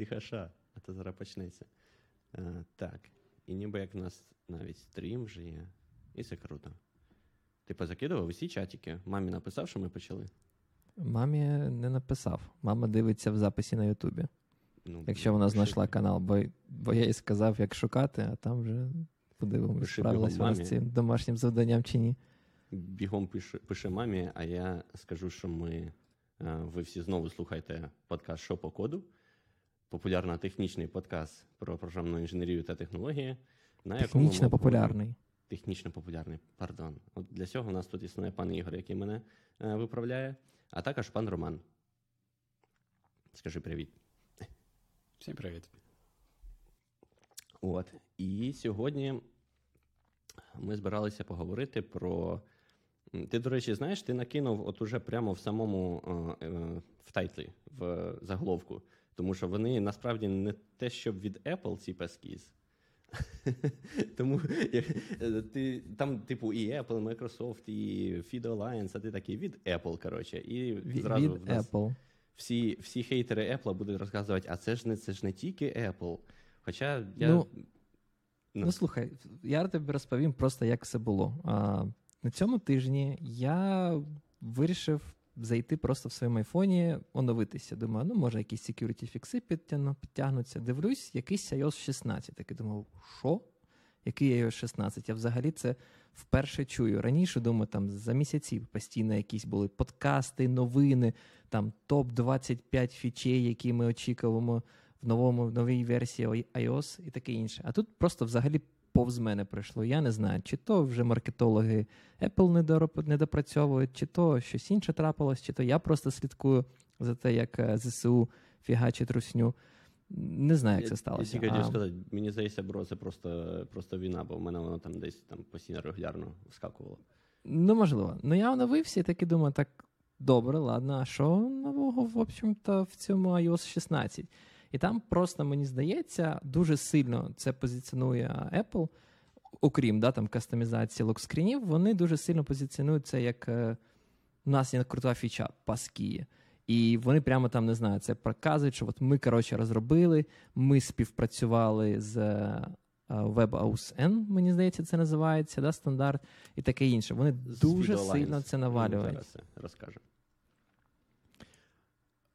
Тихаша, а то зараз почнеться. А, так. І ніби як в нас навіть стрім вже є. І це круто. Ти позакидував усі чатики? Мамі написав, що ми почали? Мамі не написав. Мама дивиться в записі на Ютубі. Ну, Якщо вона знайшла канал, бо, бо я їй сказав, як шукати, а там вже подивимось, Пиши справилась вона з цим домашнім завданням чи ні. Бігом пише, пише мамі, а я скажу, що ми, е, ви всі знову слухаєте подкаст «Що по коду? Популярно-технічний подкаст про програмну інженерію та технології. На Технічно популярний. Технічно популярний, пардон. От для цього у нас тут існує пан Ігор, який мене е, виправляє, а також пан Роман. Скажи привіт. Всім привіт. От. І сьогодні ми збиралися поговорити про. Ти, до речі, знаєш, ти накинув от уже прямо в самому е, е, в тайтлі, в заголовку. Тому що вони насправді не те, щоб від Apple ці паскіз. Тому е, ти, там, типу, і Apple, і Microsoft, і FIDO Alliance, а ти такий від Apple, коротше. І Від, зразу від в нас Apple. всі, всі хейтери Apple будуть розказувати, а це ж не це ж не тільки Apple. Хоча я. Ну, Ну. Ну, слухай, я тобі розповім просто, як все було. А, на цьому тижні я вирішив зайти просто в своєму айфоні, оновитися. Думаю, ну може якісь security фікси підтягну, підтягнуться. Дивлюсь, якийсь iOS 16. Такий думав, що? Який iOS 16? Я взагалі це вперше чую. Раніше, думаю, там за місяці постійно якісь були подкасти, новини, там топ-25 фічей, які ми очікуємо в новому в новій версії iOS і таке інше. А тут просто взагалі повз мене пройшло. Я не знаю, чи то вже маркетологи Apple не дороп- допрацьовують, чи то щось інше трапилось, чи то я просто слідкую за те, як е, ЗСУ фігачить русню. Не знаю, як це сталося. Я тільки хотів сказати, мені здається, бро, це просто, просто війна, бо в мене воно там десь там постійно регулярно вскакувало. Ну, можливо. Ну, я оновився і таки думаю, так добре, ладно, а що нового, в общем-то, в цьому iOS 16? І там просто, мені здається, дуже сильно це позиціонує Apple, окрім да, там, кастомізації локскрінів, вони дуже сильно позиціонують це як е, у нас є крута фіча паски. І вони прямо там не знаю, це проказують, що от ми, коротше, розробили, ми співпрацювали з е, WebAuthn, мені здається, це називається, да, стандарт, і таке інше. Вони дуже сильно це навалюють. Зараз.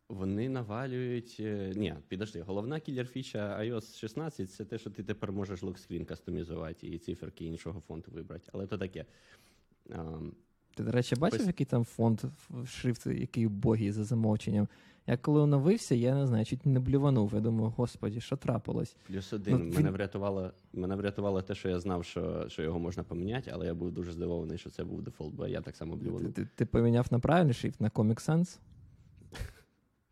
Вони навалюють. е, Ні, підожди, головна кілер-фіча iOS 16 це те, що ти тепер можеш локскрін кастомізувати і циферки іншого фонту вибрати. Але то таке. Ти, до речі, бачив, Ось- який там фонд шрифт, який убогий за замовченням. Я коли оновився, я не знаю, чуть не блюванув. Я думаю, господі, що трапилось? Плюс один. Ну, Мене врятувало, мене врятувало те, що я знав, що, що його можна поміняти, але я був дуже здивований, що це був дефолт, бо я так само Ти, ти, ти поміняв на правильний шрифт, на Comic Sans?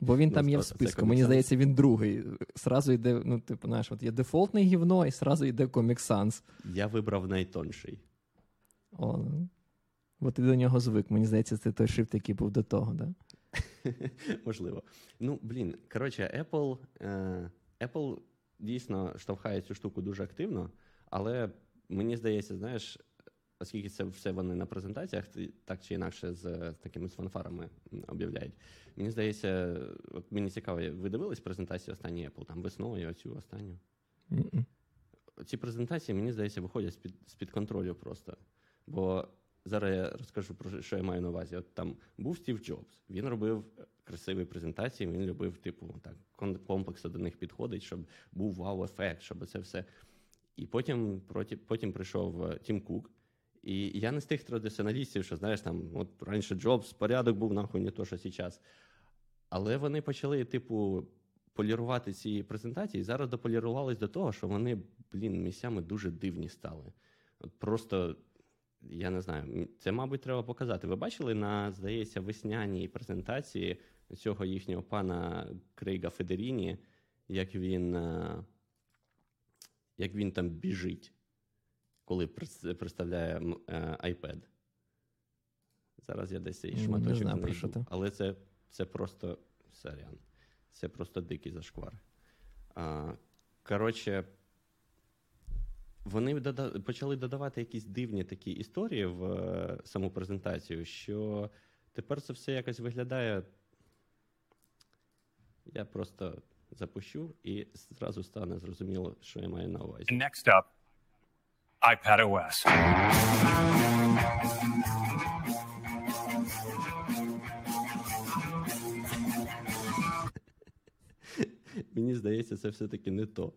Бо він там є в списку. Мені здається, він другий. Сразу йде, ну, типу, знаєш, от є дефолтне гівно, і сразу йде Comic Sans. Я вибрав найтонший. О, ну. От ти до нього звик. Мені здається, це той шрифт, який був до того, да? Можливо. Ну, блін, коротше, Apple, е, Apple дійсно штовхає цю штуку дуже активно, але мені здається, знаєш, оскільки це все вони на презентаціях, так чи інакше з такими з фанфарами об'являють. Мені здається, от мені цікаво, ви дивились презентацію останньої Apple, там весною, оцю останню. М-м. Ці презентації, мені здається, виходять з-під, з-під контролю просто. Бо зараз я розкажу про що я маю на увазі. От там був Стів Джобс, він робив е, красиві презентації, він любив, типу, так, комплексно до них підходить, щоб був вау-ефект, щоб це все. І потім, проти, потім прийшов е, Тім Кук. І я не з тих традиціоналістів, що знаєш, там, от раніше Джобс, порядок був нахуй не то, що зараз. Але вони почали, типу, полірувати ці презентації, і зараз дополірувались до того, що вони, блін, місцями дуже дивні стали. От просто, я не знаю, це, мабуть, треба показати. Ви бачили на, здається, весняній презентації цього їхнього пана Крейга Федеріні, як він, е, як він там біжить, коли представляє е, iPad. Зараз я десь цей Не шматочок знаю, про знайду. що ти. Але це, це просто сорян. Це просто дикий зашквар. А, коротше, вони дода- почали додавати якісь дивні такі історії в е, саму презентацію, що тепер це все якось виглядає. Я просто запущу, і зразу стане зрозуміло, що я маю на увазі. Next up, iPad OS. Мені здається, це все-таки не то.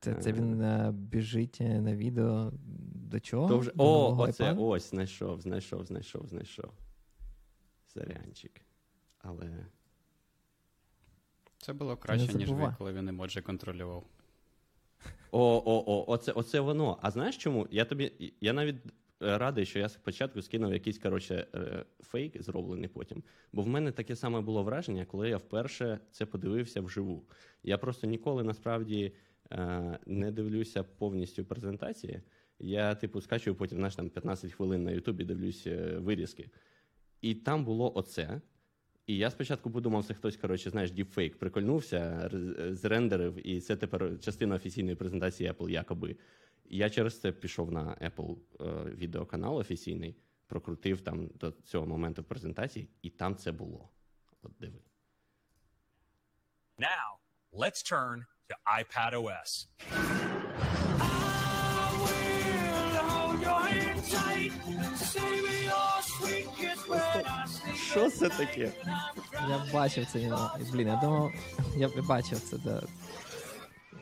Це, це він е, біжить е, на відео до чого? То вже... До О, оце ось, знайшов, знайшов, знайшов, знайшов. Сорянчик. Але. Це було краще, ніж ви, коли він емоджі контролював. О, о, о, оце, оце воно. А знаєш чому? Я тобі. Я навіть радий, що я спочатку скинув якийсь, коротше, е, фейк, зроблений потім. Бо в мене таке саме було враження, коли я вперше це подивився вживу. Я просто ніколи насправді е, не дивлюся повністю презентації. Я, типу, скачую потім знаєш, там 15 хвилин на Ютубі, дивлюсь е, вирізки. І там було оце. І я спочатку подумав, це хтось, коротше, знаєш, діпфейк прикольнувся, зрендерив, і це тепер частина офіційної презентації Apple, якоби. Я через це пішов на Apple е, відеоканал офіційний, прокрутив там до цього моменту презентації, і там це було. От диви. Now, let's turn to iPad OS. Що це таке? Я бачив це. Блін, я думав, я б бачив це, да.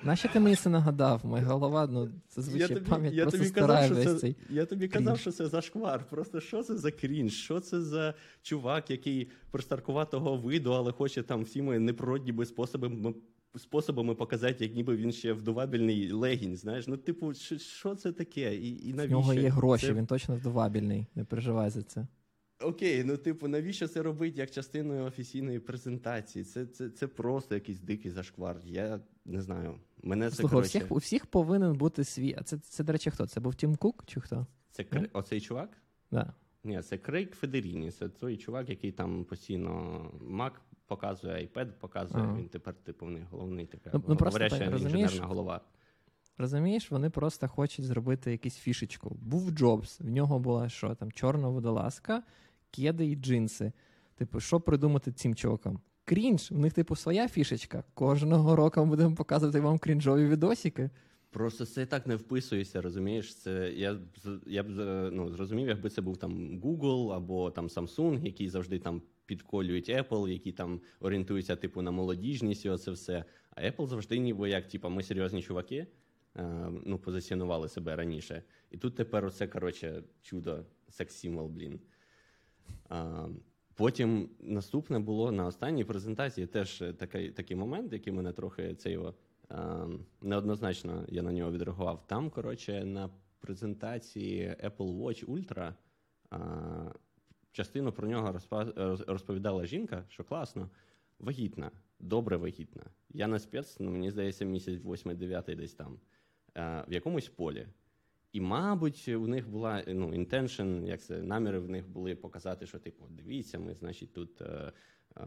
Нащо ти мені це нагадав? Моя голова, ну, зазвичай пам'ять просто старає весь це, цей. я тобі казав, крінж. що це зашквар. Просто що це за крінж? Що це за чувак, який пристаркуватого виду, але хоче там всіми непродніми способами, способами показати, як ніби він ще вдувабельний легінь. Знаєш, ну, типу, що, це таке? І, і В навіщо? нього є гроші, Це- він точно вдовабільний, не переживай за це. Окей, ну типу, навіщо це робити як частиною офіційної презентації? Це, це, це просто якийсь дикий зашквар. Я не знаю. Мене це Слухай, у всіх, у всіх повинен бути свій. А це, це, до речі, хто? Це був Тім Кук чи хто? це Кри- оцей чувак. Да. Ні, це Крейг Федеріні. Це той чувак, який там постійно Mac показує, iPad показує. Ага. Він тепер, типу, в них головний така Ну, ну, говоряща так, інженерна голова. Розумієш, вони просто хочуть зробити якусь фішечку. Був Джобс, в нього була що там, чорна водолазка, кеди і джинси. Типу, що придумати цим чувакам? Крінж, в них, типу, своя фішечка. Кожного року ми будемо показувати вам крінжові відосики. Просто це так не вписується, розумієш? Це я б я б ну, зрозумів, якби це був там Google або там Samsung, які завжди там підколюють Apple, які там орієнтуються типу на молодіжність і оце все. А Apple завжди ніби як, типу, ми серйозні чуваки, е, ну, позиціонували себе раніше. І тут тепер оце, коротше, чудо, секс-сімвол, блін. Потім наступне було на останній презентації теж е, такий, такий момент, який мене трохи цей неоднозначно я на нього відреагував. Там, коротше, на презентації Apple Watch Ultra частину про нього розповідала жінка, що класно, вагітна, добре вагітна. Я на спец, ну мені здається, місяць 8-9 десь там, в якомусь полі. І, мабуть, у них була ну, intention, як це, наміри в них були показати, що, типу, дивіться, ми, значить, тут е, е,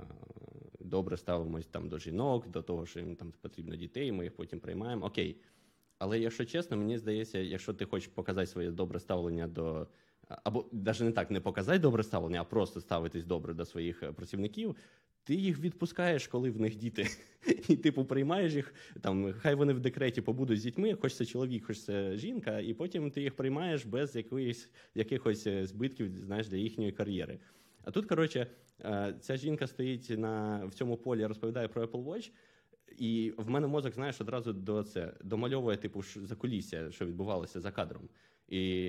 добре ставимось там до жінок, до того, що їм там потрібно дітей, ми їх потім приймаємо. Окей. Але якщо чесно, мені здається, якщо ти хочеш показати своє добре ставлення до. Або навіть не так, не показати добре ставлення, а просто ставитись добре до своїх е, працівників, ти їх відпускаєш, коли в них діти. І типу приймаєш їх, там, хай вони в декреті побудуть з дітьми, хоч це чоловік, хоч це жінка, і потім ти їх приймаєш без якоїсь, якихось е, збитків знаєш, для їхньої кар'єри. А тут, коротше, е, ця жінка стоїть на, в цьому полі, розповідає про Apple Watch, і в мене мозок, знаєш, одразу до це домальовує, типу, ш- закулісся, що відбувалося за кадром. І,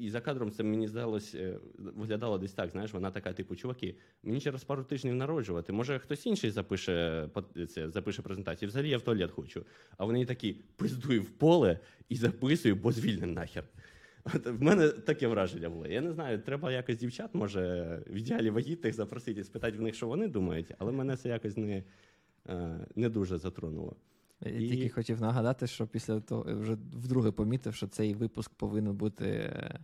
і, за кадром це мені здалось, е, виглядало десь так. Знаєш, вона така, типу, чуваки, мені через пару тижнів народжувати. Може, хтось інший запише це, запише презентацію. Взагалі я в туалет хочу. А вони такі пиздуй в поле і записую, бо звільнен нахер. От в мене таке враження було. Я не знаю, треба якось дівчат, може, в ідеалі вагітних запросити спитати в них, що вони думають, але мене це якось не, е, не дуже затронуло. Я І- тільки хотів нагадати, що після того я вже вдруге помітив, що цей випуск повинен бути е,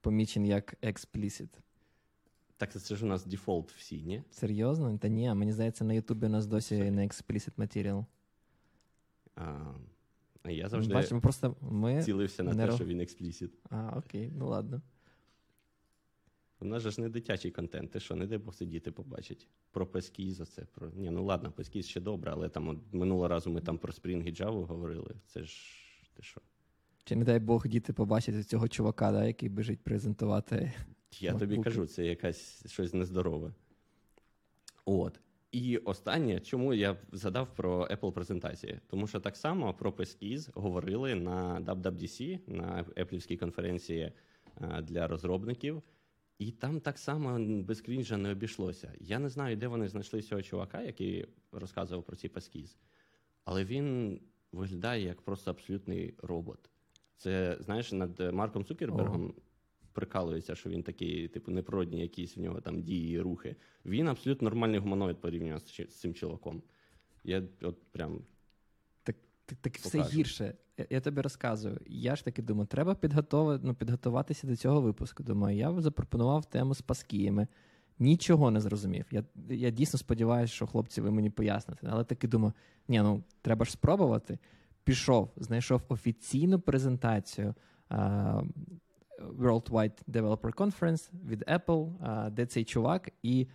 помічений як explicit. Так це ж у нас дефолт всі, ні? Серйозно? Та ні, мені здається, на Ютубі у нас досі не explicit матеріал. А, я завжди Бачимо, просто ми. цілився на не те, ро- що він експлісіт. А, окей, ну ладно. У нас же ж не дитячий контент. Ти що, не дай Бог сидіти побачить. Про пескіз оце. Про... Ні, ну ладно, пескіз ще добре, але там от, минулого разу ми там про Spring і Java говорили. Це ж ти що? Чи не дай Бог діти побачити цього чувака, да, який біжить презентувати. Я тобі кажу, це якась щось нездорове. От. І останнє, чому я згадав про Apple презентації? Тому що так само про Pesquise говорили на WWDC, на Apple конференції е, для розробників, і там так само без крінжа не обійшлося. Я не знаю, де вони знайшли цього чувака, який розказував про ці Pesquise, але він виглядає як просто абсолютний робот. Це, знаєш, над Марком Цукербергом прикалується, що він такий, типу, неприродні якісь в нього там дії, і рухи. Він абсолютно нормальний гуманоїд порівняно з, цим чуваком. Я от прям Так, так, так все гірше. Я, тобі розказую. Я ж таки думаю, треба підготувати, ну, підготуватися до цього випуску. Думаю, я запропонував тему з паскіями. Нічого не зрозумів. Я, я дійсно сподіваюся, що хлопці ви мені поясните. Але таки думаю, ні, ну треба ж спробувати. Пішов, знайшов офіційну презентацію а, Worldwide Developer Conference від Apple, а, де цей чувак, і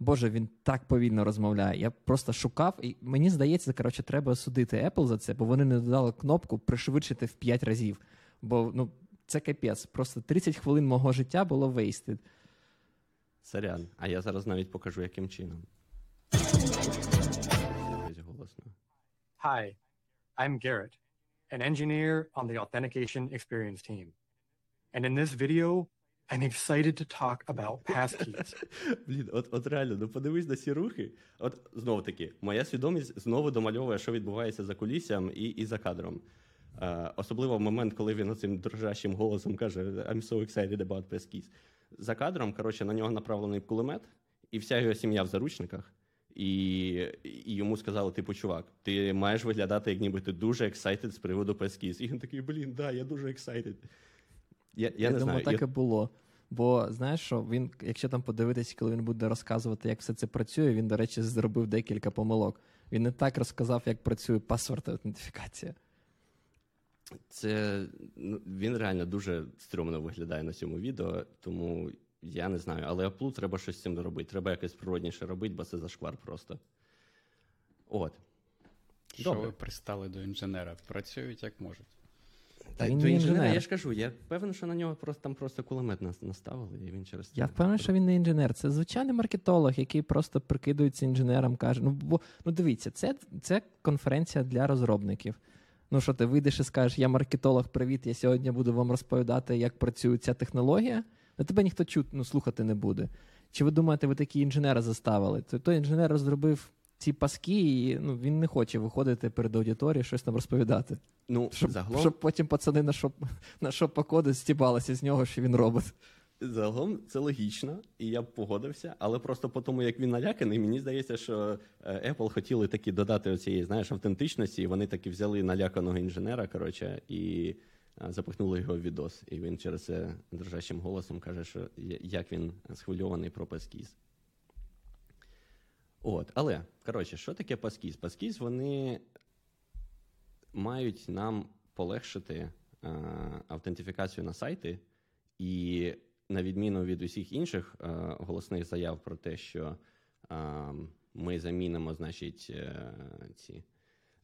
Боже, він так повільно розмовляє. Я просто шукав, і мені здається, коротше, треба судити Apple за це, бо вони не додали кнопку пришвидшити в 5 разів. Бо ну, це капець. Просто 30 хвилин мого життя було wasted. сорян. А я зараз навіть покажу, яким чином. Hi, I'm Garrett, an engineer on the authentication experience team. And in this video, I'm excited to talk about passkeys. Блін, от, от реально, ну подивись на ці рухи. От знову таки, моя свідомість знову домальовує, що відбувається за кулісям і, і за кадром. Е, особливо в момент, коли він оцим дрожащим голосом каже: I'm so excited about Pesquise. За кадром, коротше, на нього направлений кулемет, і вся його сім'я в заручниках. І, і йому сказали, типу, чувак, ти маєш виглядати, як ніби ти дуже excited з приводу Pesquise. І він такий, блін, да, я дуже excited. Я, я, Я, не думаю, знаю. так і було. Бо знаєш що, він, якщо там подивитися, коли він буде розказувати, як все це працює, він, до речі, зробив декілька помилок. Він не так розказав, як працює паспорт аутентифікація. Це ну, він реально дуже стрьомно виглядає на цьому відео, тому я не знаю. Але Apple треба щось з цим робити. Треба якось природніше робити, бо це зашквар просто. От. Що Добре. ви пристали до інженера? Працюють як можуть. Та він не інженер. я ж кажу, я певен, що на нього просто там просто кулемет наставили, і він через. Я впевнений, що він не інженер. Це звичайний маркетолог, який просто прикидується інженером, каже: ну бо ну дивіться, це, це конференція для розробників. Ну що ти вийдеш і скажеш, я маркетолог, привіт, я сьогодні буду вам розповідати, як працює ця технологія. На тебе ніхто чут, ну, слухати не буде. Чи ви думаєте, ви такі інженера заставили? То той інженер розробив ці паски, і ну, він не хоче виходити перед аудиторією, щось там розповідати. Ну, Щоб, загалом, щоб потім пацани на шоп, на шоп-коди стібалися з нього, що він робот. загалом це логічно, і я б погодився, але просто по тому, як він наляканий, мені здається, що е, Apple хотіли таки додати оцієї, знаєш, автентичності, і вони таки взяли наляканого інженера, коротше, і е, запихнули його в відос. І він через це дрожащим голосом каже, що як він схвильований про паскіз. От, але коротше, що таке паскіз? Паскіз вони мають нам полегшити е, автентифікацію на сайти, і на відміну від усіх інших е, голосних заяв про те, що е, ми замінимо, значить, ці.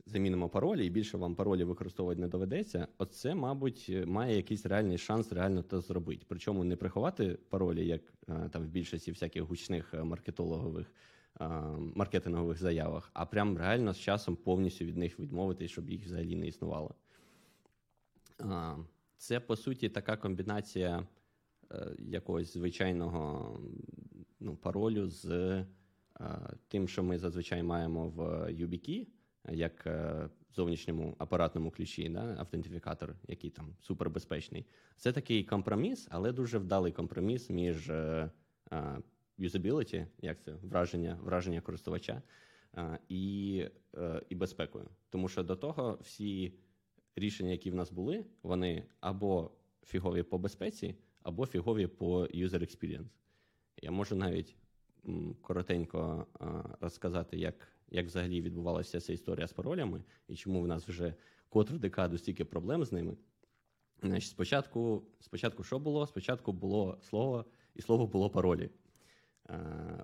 Замінимо паролі, і більше вам паролі використовувати не доведеться. Оце, мабуть, має якийсь реальний шанс реально це зробити. Причому не приховати паролі, як там в більшості всяких гучних маркетологових маркетингових заявах, а прям реально з часом повністю від них відмовитись, щоб їх взагалі не існувало. Це по суті така комбінація е, якогось звичайного ну, паролю з е, тим, що ми зазвичай маємо в YubiKey, як е, зовнішньому апаратному ключі, да, автентифікатор, який там супербезпечний. Це такий компроміс, але дуже вдалий компроміс між е, е, юзабіліті, як це враження, враження користувача, е, і, е, і безпекою. Тому що до того всі рішення, які в нас були, вони або фігові по безпеці, або фігові по user experience. Я можу навіть коротенько розказати, як, як взагалі відбувалася ця історія з паролями, і чому в нас вже котру декаду стільки проблем з ними. Значить, спочатку, спочатку що було? Спочатку було слово і слово було паролі.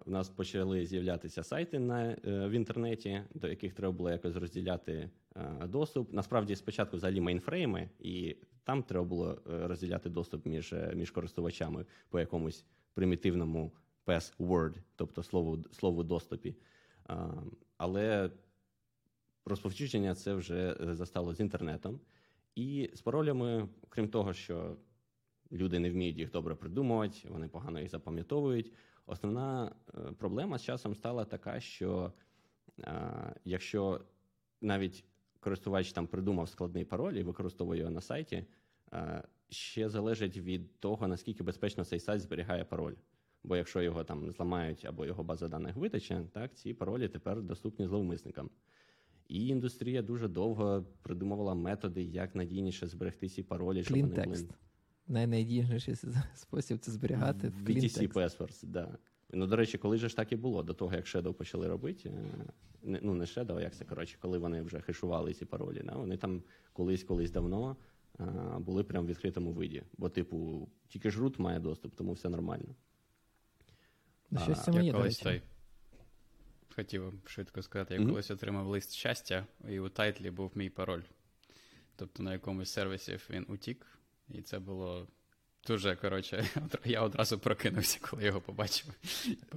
У нас почали з'являтися сайти на, е, в інтернеті, до яких треба було якось розділяти е, доступ. Насправді, спочатку взагалі мейнфрейми, і там треба було е, розділяти доступ між між користувачами по якомусь примітивному password, тобто слову слову доступі. Але розповсюдження це вже застало з інтернетом. І з паролями, крім того, що люди не вміють їх добре придумувати, вони погано їх запам'ятовують. Основна е, проблема з часом стала така, що е, якщо навіть користувач там придумав складний пароль і використовує його на сайті, е, ще залежить від того, наскільки безпечно цей сайт зберігає пароль. Бо якщо його там зламають або його база даних витече, так ці паролі тепер доступні зловмисникам. І індустрія дуже довго придумувала методи, як надійніше зберегти ці паролі, щоб вони були найнайдійніший спосіб це зберігати в BTC Passwords, да. Ну, до речі, коли ж так і було, до того, як Shadow почали робити. Е, не, ну, не Shadow, як це коротше, коли вони вже хешували ці паролі. Да? Вони там колись-колись давно а, е, були прямо в відкритому виді. Бо, типу, тільки ж root має доступ, тому все нормально. Ну, щось це є, колись той. Хотів швидко сказати, я mm-hmm. колись отримав лист щастя, і у тайтлі був мій пароль. Тобто на якомусь сервісі він утік, і це було дуже коротше. Я одразу прокинувся, коли його побачив.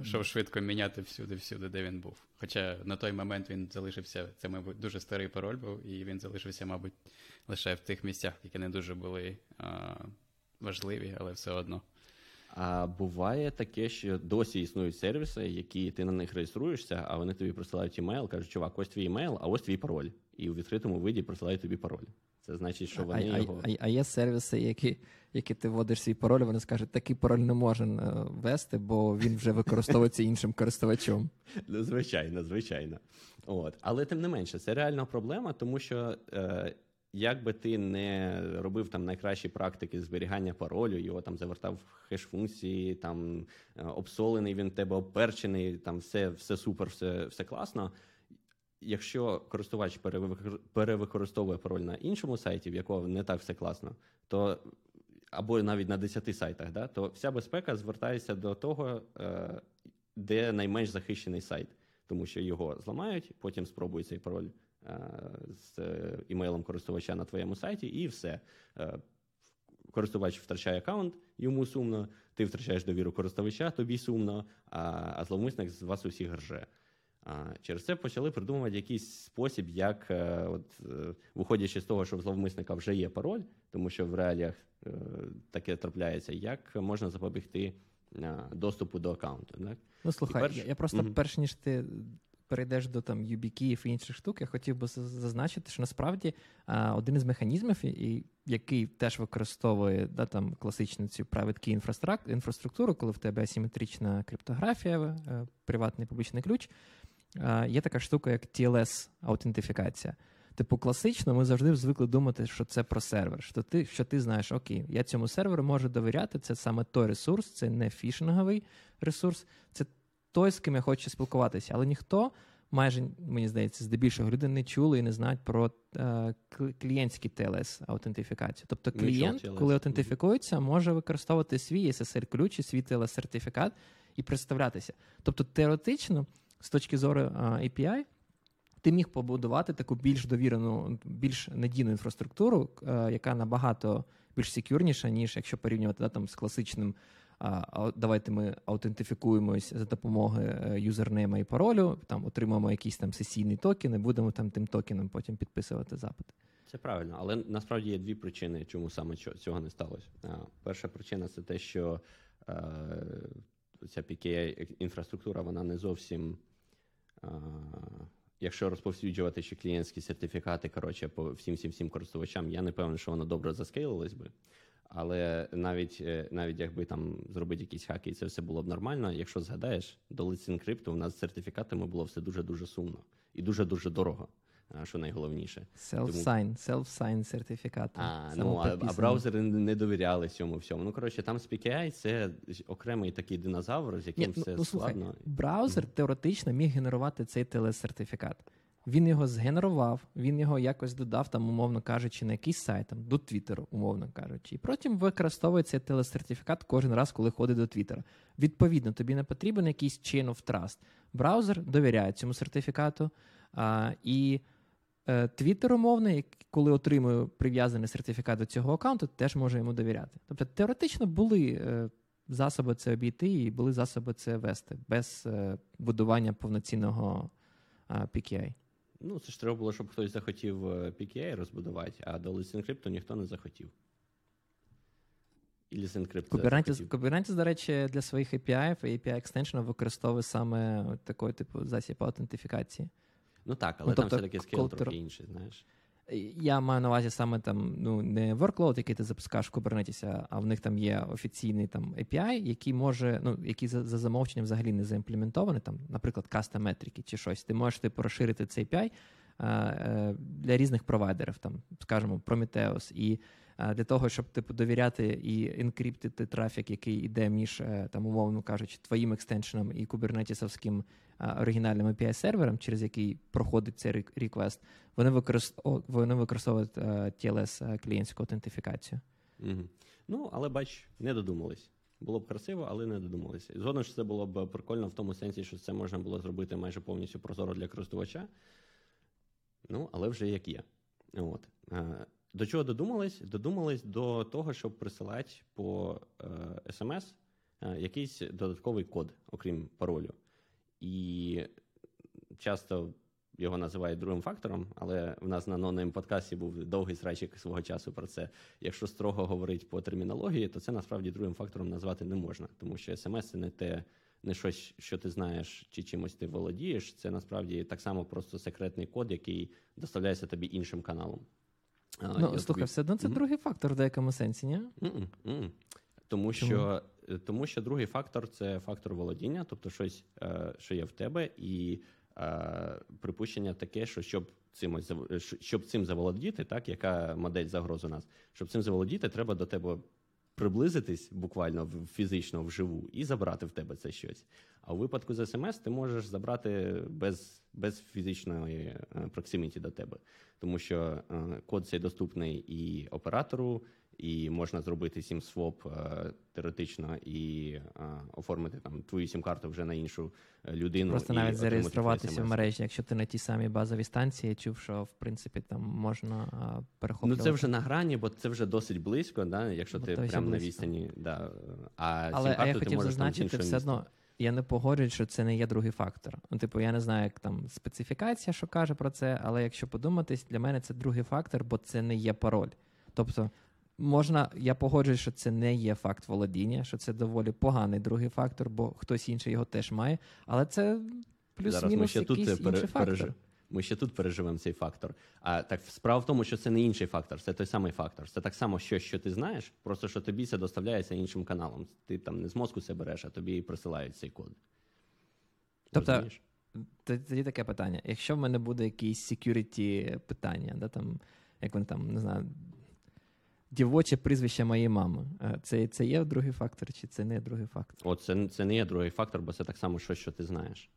Пішов швидко міняти всюди-всюди, де він був. Хоча на той момент він залишився, це, мабуть, дуже старий пароль був, і він залишився, мабуть, лише в тих місцях, які не дуже були а, важливі, але все одно. А буває таке, що досі існують сервіси, які ти на них реєструєшся, а вони тобі присилають імейл, кажуть, чувак, ось твій імейл, а ось твій пароль. І у відкритому виді присилають тобі пароль. Це значить, що вони а, його. А, а, є сервіси, які які ти вводиш свій пароль, вони скажуть, такий пароль не можна е, ввести, бо він вже використовується іншим користувачем. Ну, звичайно, звичайно. От. Але тим не менше, це реальна проблема, тому що. Е, як би ти не робив там найкращі практики зберігання паролю, його там завертав в хеш-функції, там е, обсолений він тебе оперчений, там все все супер, все все класно якщо користувач перевикористовує пароль на іншому сайті, в якого не так все класно, то або навіть на 10 сайтах, да, то вся безпека звертається до того, е, де найменш захищений сайт, тому що його зламають, потім спробують цей пароль е, з імейлом користувача на твоєму сайті, і все. Е, користувач втрачає аккаунт, йому сумно, ти втрачаєш довіру користувача, тобі сумно, а зловмисник з вас усіх рже. Через це почали придумувати якийсь спосіб, як, е, от, е, виходячи з того, що в зловмисника вже є пароль, тому що в реаліях е, таке трапляється, як можна запобігти доступу до аккаунту. Так? Ну слухай, перш... я, я просто угу. перш ніж ти перейдеш до там YubiKey і інших штук, я хотів би зазначити, що насправді один із механізмів, який теж використовує да, там класичну цю private key інфраструктуру, коли в тебе асиметрична криптографія, приватний публічний ключ є така штука, як TLS-аутентифікація. Типу, класично, ми завжди звикли думати, що це про сервер. Що ти що ти знаєш, окей, я цьому серверу можу довіряти, це саме той ресурс, це не фішинговий ресурс, це той, з ким я хочу спілкуватися. Але ніхто, майже, мені здається, здебільшого люди не чули і не знають про е, клієнтський TLS-аутентифікацію. Тобто клієнт, коли аутентифікується, може використовувати свій SSL-ключ і свій TLS-сертифікат і представлятися. Тобто, теоретично з точки зору API, ти міг побудувати таку більш довірену, більш надійну інфраструктуру, яка набагато більш секюрніша, ніж якщо порівнювати да, там, з класичним. Давайте ми аутентифікуємось за допомогою е, юзернейма і паролю, там отримаємо якийсь там сесійний токен, і будемо там тим токеном потім підписувати запити. Це правильно, але насправді є дві причини, чому саме цього не сталося. Перша причина це те, що е, ця PKI інфраструктура вона не зовсім. Якщо розповсюджувати ще клієнтські сертифікати, коротше, по всім всім всім користувачам, я не певний, що воно добре заскейлилось би. Але навіть е, навіть якби там зробити якісь хаки, і це все було б нормально. Якщо згадаєш, до Лицінкрипту у нас з сертифікатами було все дуже дуже сумно і дуже дуже дорого що найголовніше. Self-sign, self-sign сертифікат. А, ну, а, а браузери не довіряли цьому всьому. Ну, коротше, там з PKI це окремий такий динозавр, з яким Ні, ну, все ну, складно. Слухай, браузер теоретично міг генерувати цей телесертифікат. він його згенерував, він його якось додав, там, умовно кажучи, на якийсь сайт, там, до Твіттеру, умовно кажучи. І потім використовує цей телесертифікат кожен раз, коли ходить до Твіттера. Відповідно, тобі не потрібен якийсь chain of trust. Браузер довіряє цьому сертифікату. А, І Твіттер умовний, коли отримує прив'язаний сертифікат до цього аккаунту, теж може йому довіряти. Тобто теоретично були е, засоби це обійти і були засоби це вести без е, будування повноцінного PKI. Ну, це ж треба було, щоб хтось захотів е, PKI розбудувати, а до ListenCrypt ніхто не захотів. І Kubernetes, до речі, для своїх API і API екстеншенів використовує саме такий типу засіб аутентифікації. Ну так, але ну, там тобто, все-таки скейл трохи інший, знаєш. Я маю на увазі саме там ну не workload, який ти запускаєш в Kubernetes, а в них там є офіційний там API, який може, ну який за, за замовченням взагалі не заімплементований, там, наприклад, каста метрики чи щось. Ти можеш типу, розширити цей API для різних провайдерів, там, скажімо, Prometheus. І для того, щоб типу довіряти і енкриптити трафік, який йде між е, там, умовно кажучи, твоїм екстеншеном і кубернетісовським оригінальним api сервером, через який проходить цей реквест, вони використовують вони використовують TLS клієнтську аутентифікацію. Угу. Ну, але бач, не додумались. Було б красиво, але не додумалися. Згодом, що це було б прикольно в тому сенсі, що це можна було зробити майже повністю прозоро для користувача. Ну, але вже як є. От. До чого додумались? Додумались до того, щоб присилати по е, смс якийсь додатковий код, окрім паролю. І часто його називають другим фактором, але в нас на ноннейм подкасті був довгий срачик свого часу про це. Якщо строго говорити по термінології, то це насправді другим фактором назвати не можна, тому що смс це не те, не щось, що ти знаєш, чи чимось ти володієш. Це насправді так само просто секретний код, який доставляється тобі іншим каналом. Ну, Я слухай, тобі... все одно це mm-hmm. другий фактор в деякому сенсі, ні? Mm-mm. Тому Чому? що тому що другий фактор це фактор володіння, тобто щось, е, що є в тебе, і е, припущення таке, що щоб цим щоб цим заволодіти, так яка модель загроз у нас, щоб цим заволодіти, треба до тебе приблизитись буквально фізично вживу і забрати в тебе це щось. А у випадку з смс ти можеш забрати без без фізичної е, проксиміті до тебе, тому що код цей доступний і оператору, і можна зробити сім своп е, теоретично і е, оформити там твою сім-карту вже на іншу е, людину. Просто і навіть зареєструватися в мережі, якщо ти на ті самі базові станції чув, що в принципі там можна перехоплювати. Ну це вже на грані, бо це вже досить близько, да, якщо бо ти прямо на відстані. Да. А Але а я хотів зазначити все одно. Я не погоджуюсь, що це не є другий фактор. Ну, типу, я не знаю, як там специфікація, що каже про це, але якщо подуматись, для мене це другий фактор, бо це не є пароль. Тобто Можна, я погоджуюсь, що це не є факт володіння, що це доволі поганий другий фактор, бо хтось інший його теж має. Але це плюс-мінус якийсь тут інший фактор. Ми ще тут переживемо цей фактор. А так справа в тому, що це не інший фактор, це той самий фактор. Це так само щось, що ти знаєш, просто що тобі це доставляється іншим каналом. Ти там не з мозку це береш, а тобі присилають цей код. Тобто, тоді таке питання. Якщо в мене буде якісь security питання, да, там, як вони там, не знаю, дівоче прізвище моєї мами. Е, це це є другий фактор, чи це не другий фактор? О, це, це не є другий фактор, бо це так само щось, що ти знаєш.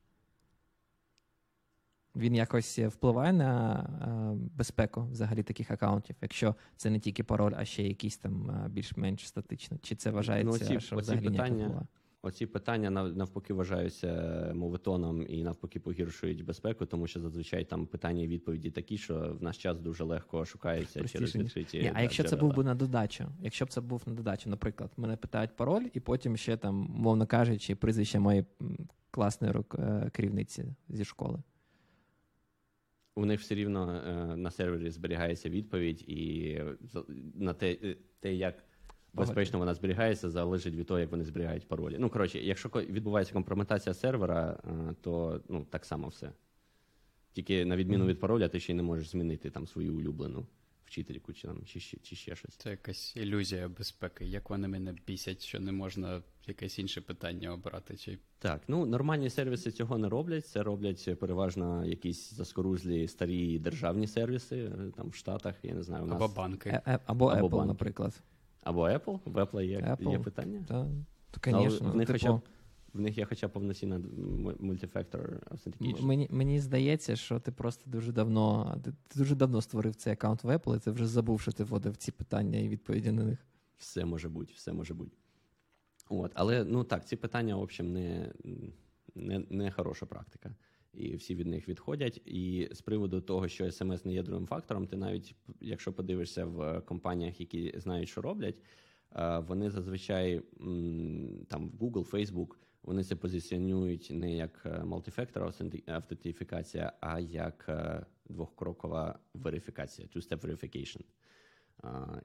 Він якось впливає на е, безпеку взагалі таких аккаунтів, якщо це не тільки пароль, а ще якийсь там е, більш-менш статичний. Чи це вважається, ну, оці, що оці взагалі питання, впливає? Оці питання навпаки вважаються мовитоном і навпаки погіршують безпеку, тому що зазвичай там питання і відповіді такі, що в наш час дуже легко шукаються через відкриті. Ні, А якщо джерела. це був би на додачу, якщо б це був на додачу, наприклад, мене питають пароль, і потім ще там, мовно кажучи, прізвище моєї класної е, керівниці зі школи. У них все рівно е, на сервері зберігається відповідь, і на те, е, те як безпечно вона зберігається, залежить від того, як вони зберігають паролі. Ну, коротше, якщо відбувається компрометація сервера, е, то ну, так само все. Тільки на відміну від пароля, ти ще й не можеш змінити там свою улюблену вчительку чи там, чи, чи ще щось. Це якась ілюзія безпеки. Як вони мене бісять, що не можна якесь інше питання обрати? Чи... Так, ну нормальні сервіси цього не роблять. Це роблять переважно якісь заскорузлі старі державні сервіси е, там в Штатах, я не знаю. у нас... Або банки. Е, або, або Apple, банки. наприклад. Або Apple? В Apple є Apple? є питання? Так, то, звісно. В них, типу... хоча б, в них є хоча б повноцінна мультифактор authentication. Мені мені здається, що ти просто дуже давно ти, ти дуже давно створив цей аккаунт в Apple, і ти вже забув, що ти вводив ці питання і відповіді на них. Все може бути, все може бути. От, Але ну так, ці питання, в общем, не, не, не хороша практика. І всі від них відходять. І з приводу того, що смс не є другим фактором, ти навіть, якщо подивишся в компаніях, які знають, що роблять, вони зазвичай там в Google, Facebook, вони це позиціонують не як multi-factor автентифікація, а як двохкрокова верифікація, two-step verification.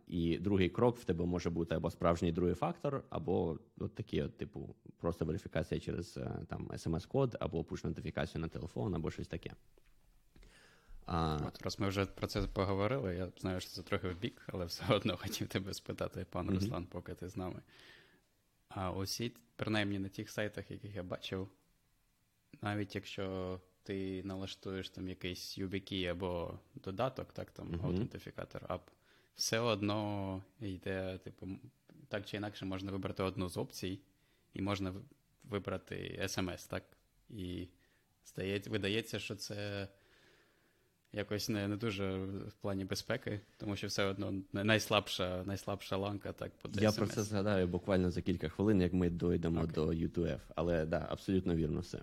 І другий крок в тебе може бути або справжній другий фактор, або от такий, от, типу, просто верифікація через там смс-код, або push-нотифікацію на телефон, або щось таке. А... От, Раз ми вже про це поговорили, я знаю, що це трохи в бік, але все одно хотів тебе спитати, пан mm-hmm. Руслан, поки ти з нами. А усі, принаймні на тих сайтах, яких я бачив, навіть якщо ти налаштуєш там якийсь YubiKey або додаток, так, там mm-hmm. аутентифікатор ап, все одно йде, типу, так чи інакше можна вибрати одну з опцій, і можна вибрати SMS, так? І здається, видається, що це якось не не дуже в плані безпеки, тому що все одно найслабша найслабша ланка так буде. Я SMS. про це згадаю буквально за кілька хвилин, як ми дойдемо okay. до U2F. Але да, абсолютно вірно все.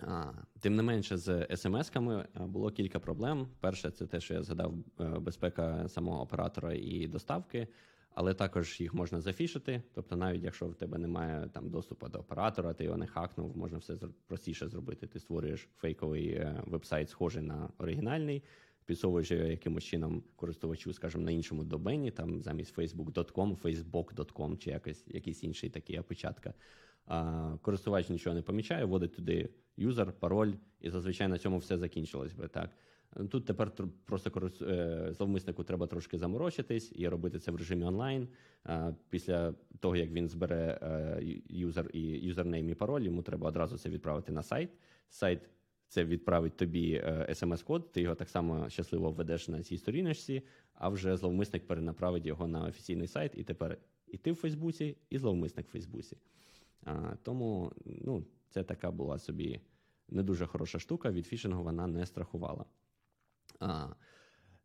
А, Тим не менше, з смс-ками було кілька проблем. Перше, це те, що я згадав, е, безпека самого оператора і доставки але також їх можна зафішити. Тобто, навіть якщо в тебе немає там доступу до оператора, ти його не хакнув, можна все простіше зробити. Ти створюєш фейковий е, вебсайт, схожий на оригінальний, підсовуєш його якимось чином користувачу, скажімо, на іншому домені, там замість facebook.com, facebook.com чи якийсь, якийсь інший такий опечатка. Користувач нічого не помічає, вводить туди юзер, пароль, і зазвичай на цьому все закінчилось би так. Тут тепер просто е, зловмиснику треба трошки заморочитись і робити це в режимі онлайн. Після того, як він збере е, юзер і username і пароль, йому треба одразу це відправити на сайт. Сайт це відправить тобі смс-код, е, ти його так само щасливо введеш на цій сторіночці, а вже зловмисник перенаправить його на офіційний сайт, і тепер і ти в Фейсбуці, і зловмисник в Фейсбуці. Тому ну, це така була собі не дуже хороша штука. Від фішингу вона не страхувала. А,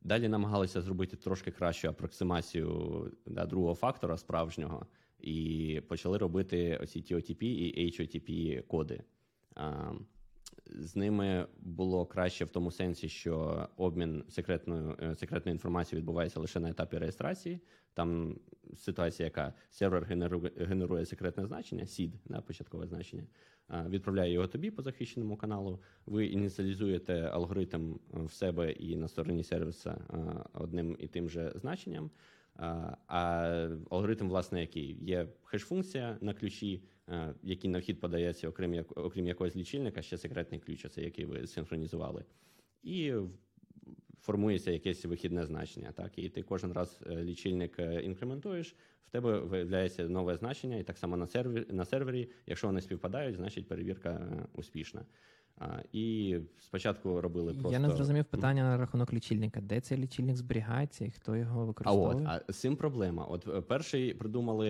Далі намагалися зробити трошки кращу апроксимацію да, другого фактора справжнього, і почали робити оці TOTP і HOTP коди. З ними було краще в тому сенсі, що обмін секретною е, секретною інформацією відбувається лише на етапі реєстрації. Там ситуація, яка сервер генерує, генерує секретне значення, SID, да, початкове значення відправляє його тобі по захищеному каналу. Ви ініціалізуєте алгоритм е, в себе і на стороні сервіса одним і тим же значенням. А алгоритм, власне, який є хеш-функція на ключі, е, який на вхід подається, окрім окрім якогось лічильника, ще секретний ключ, це який ви синхронізували. І формується якесь вихідне значення. Так, І ти кожен раз е, лічильник е, інкрементуєш, в тебе виявляється нове значення, і так само на сервері, на сервері, якщо вони співпадають, значить перевірка е, успішна. І спочатку робили просто... Я не зрозумів питання на рахунок лічильника. Де цей лічильник зберігається і хто його використовує? А от а з цим проблема. От перший придумали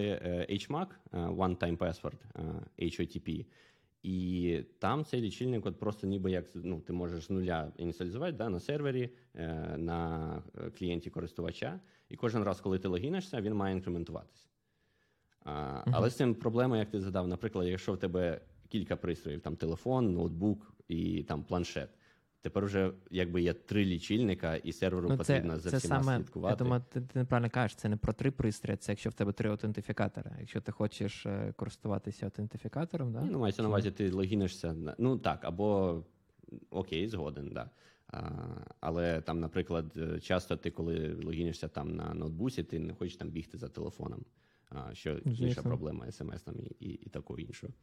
HMAC, One Time Password, HOTP. І там цей лічильник, от просто ніби як ну, ти можеш з нуля ініціалізувати да, на сервері, е, на е, клієнті користувача, і кожен раз, коли ти логінишся, він має інкрементуватися. А, uh-huh. Але з цим проблема, як ти задав, наприклад, якщо в тебе кілька пристроїв, там телефон, ноутбук і там планшет. Тепер вже якби є три лічильника, і серверу ну, потрібно за це всіма саме, слідкувати. Я думаю, ти, ти неправильно кажеш, це не про три пристрої, це якщо в тебе три аутентифікатори. Якщо ти хочеш е, користуватися аутентифікатором, да? ну мається на увазі, ти логінишся. Ну так, або окей, згоден, да. А, Але там, наприклад, е, часто ти, коли логінишся там на ноутбусі, ти не хочеш там бігти за телефоном. А, Що інша проблема смс там і, і, і такого іншого.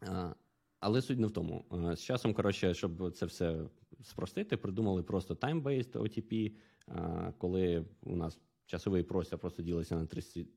А, але суть не в тому. Е, з часом, коротше, щоб це все спростити, придумали просто time-based OTP, е, коли у нас часовий простір просто ділиться на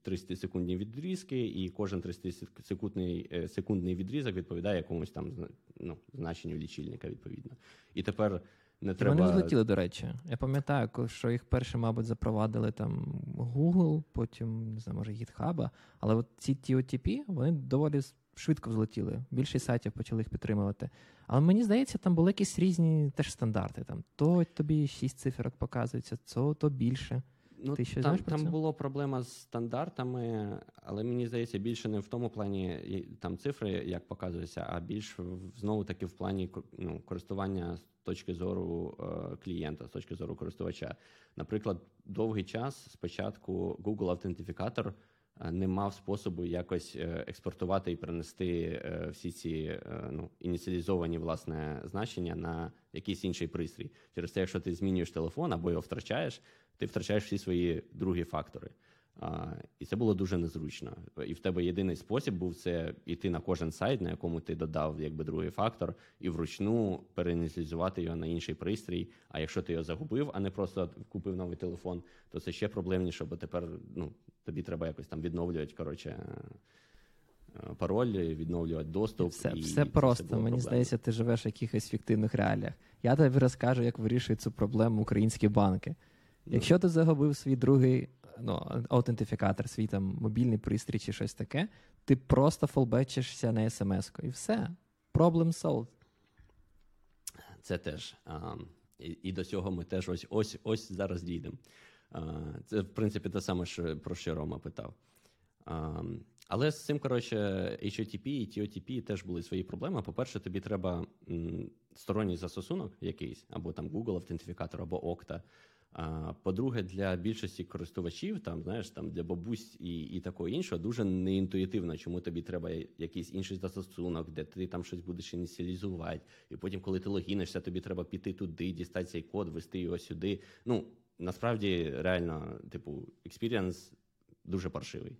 30 секундні відрізки, і кожен 30 секундний е, секундний відрізок відповідає якомусь там ну, значенню лічильника, відповідно. І тепер не треба... Вони злетіли, до речі. Я пам'ятаю, що їх перші, мабуть, запровадили там Google, потім не знаю, може GitHub, але от ці TOTP, вони доволі швидко взлетіли. Більшість сайтів почали їх підтримувати. Але мені здається, там були якісь різні теж стандарти. Там То тобі шість циферок показується, то, то більше. Ну, Ти що там знаєш про там це? було проблема з стандартами, але мені здається, більше не в тому плані там цифри, як показується, а більш знову таки в плані ну, користування з точки зору е, клієнта, з точки зору користувача. Наприклад, довгий час спочатку Google Аутентифікатор е, не мав способу якось е, експортувати і перенести е, всі ці е, ну, ініціалізовані власне значення на якийсь інший пристрій. Через те, якщо ти змінюєш телефон або його втрачаєш, ти втрачаєш всі свої другі фактори. А, і це було дуже незручно. І в тебе єдиний спосіб був це іти на кожен сайт, на якому ти додав якби другий фактор, і вручну переініціалізувати його на інший пристрій. А якщо ти його загубив, а не просто купив новий телефон, то це ще проблемніше, бо тепер ну, тобі треба якось там відновлювати коротше, е, пароль, відновлювати доступ. Все, і все просто. було Мені проблемно. здається, ти живеш в якихось фіктивних реаліях. Я тобі розкажу, як вирішують цю проблему українські банки. Якщо ти загубив свій другий ну, аутентифікатор, свій там мобільний пристрій чи щось таке, ти просто фолбечишся на смс-ку. І все. Problem solved. Це теж. А, і, і до цього ми теж ось ось ось зараз дійдемо. Це, в принципі, те саме, що, про що Рома питав. А, але з цим, коротше, HOTP і TOTP теж були свої проблеми. По-перше, тобі треба м, сторонній застосунок якийсь, або там Google автентифікатор, або Okta. По-друге, для більшості користувачів, там, знаєш, там для бабусь і, і такого іншого, дуже неінтуїтивно, чому тобі треба якийсь інший застосунок, де ти там щось будеш ініціалізувати. І потім, коли ти логінишся, тобі треба піти туди, дістати цей код, вести його сюди. Ну, насправді, реально, типу, experience дуже паршивий.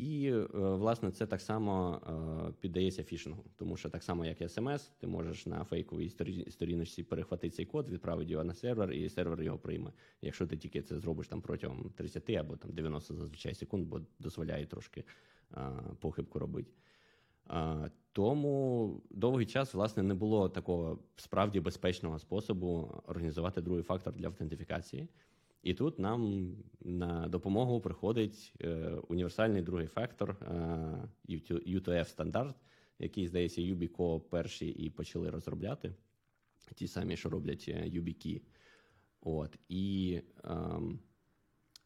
І, е, власне, це так само е, піддається фішингу, тому що так само, як і SMS, ти можеш на фейковій сторі- сторіночці перехватити цей код, відправити його на сервер, і сервер його прийме. Якщо ти тільки це зробиш там протягом 30 або там 90 зазвичай секунд, бо дозволяє трошки е, похибку робити. Тому довгий час, власне, не було такого справді безпечного способу організувати другий фактор для автентифікації. І тут нам на допомогу приходить е, універсальний другий фактор е, U2F стандарт, який, здається, Yubico перші і почали розробляти. Ті самі, що роблять е, YubiKey. От. І, ем,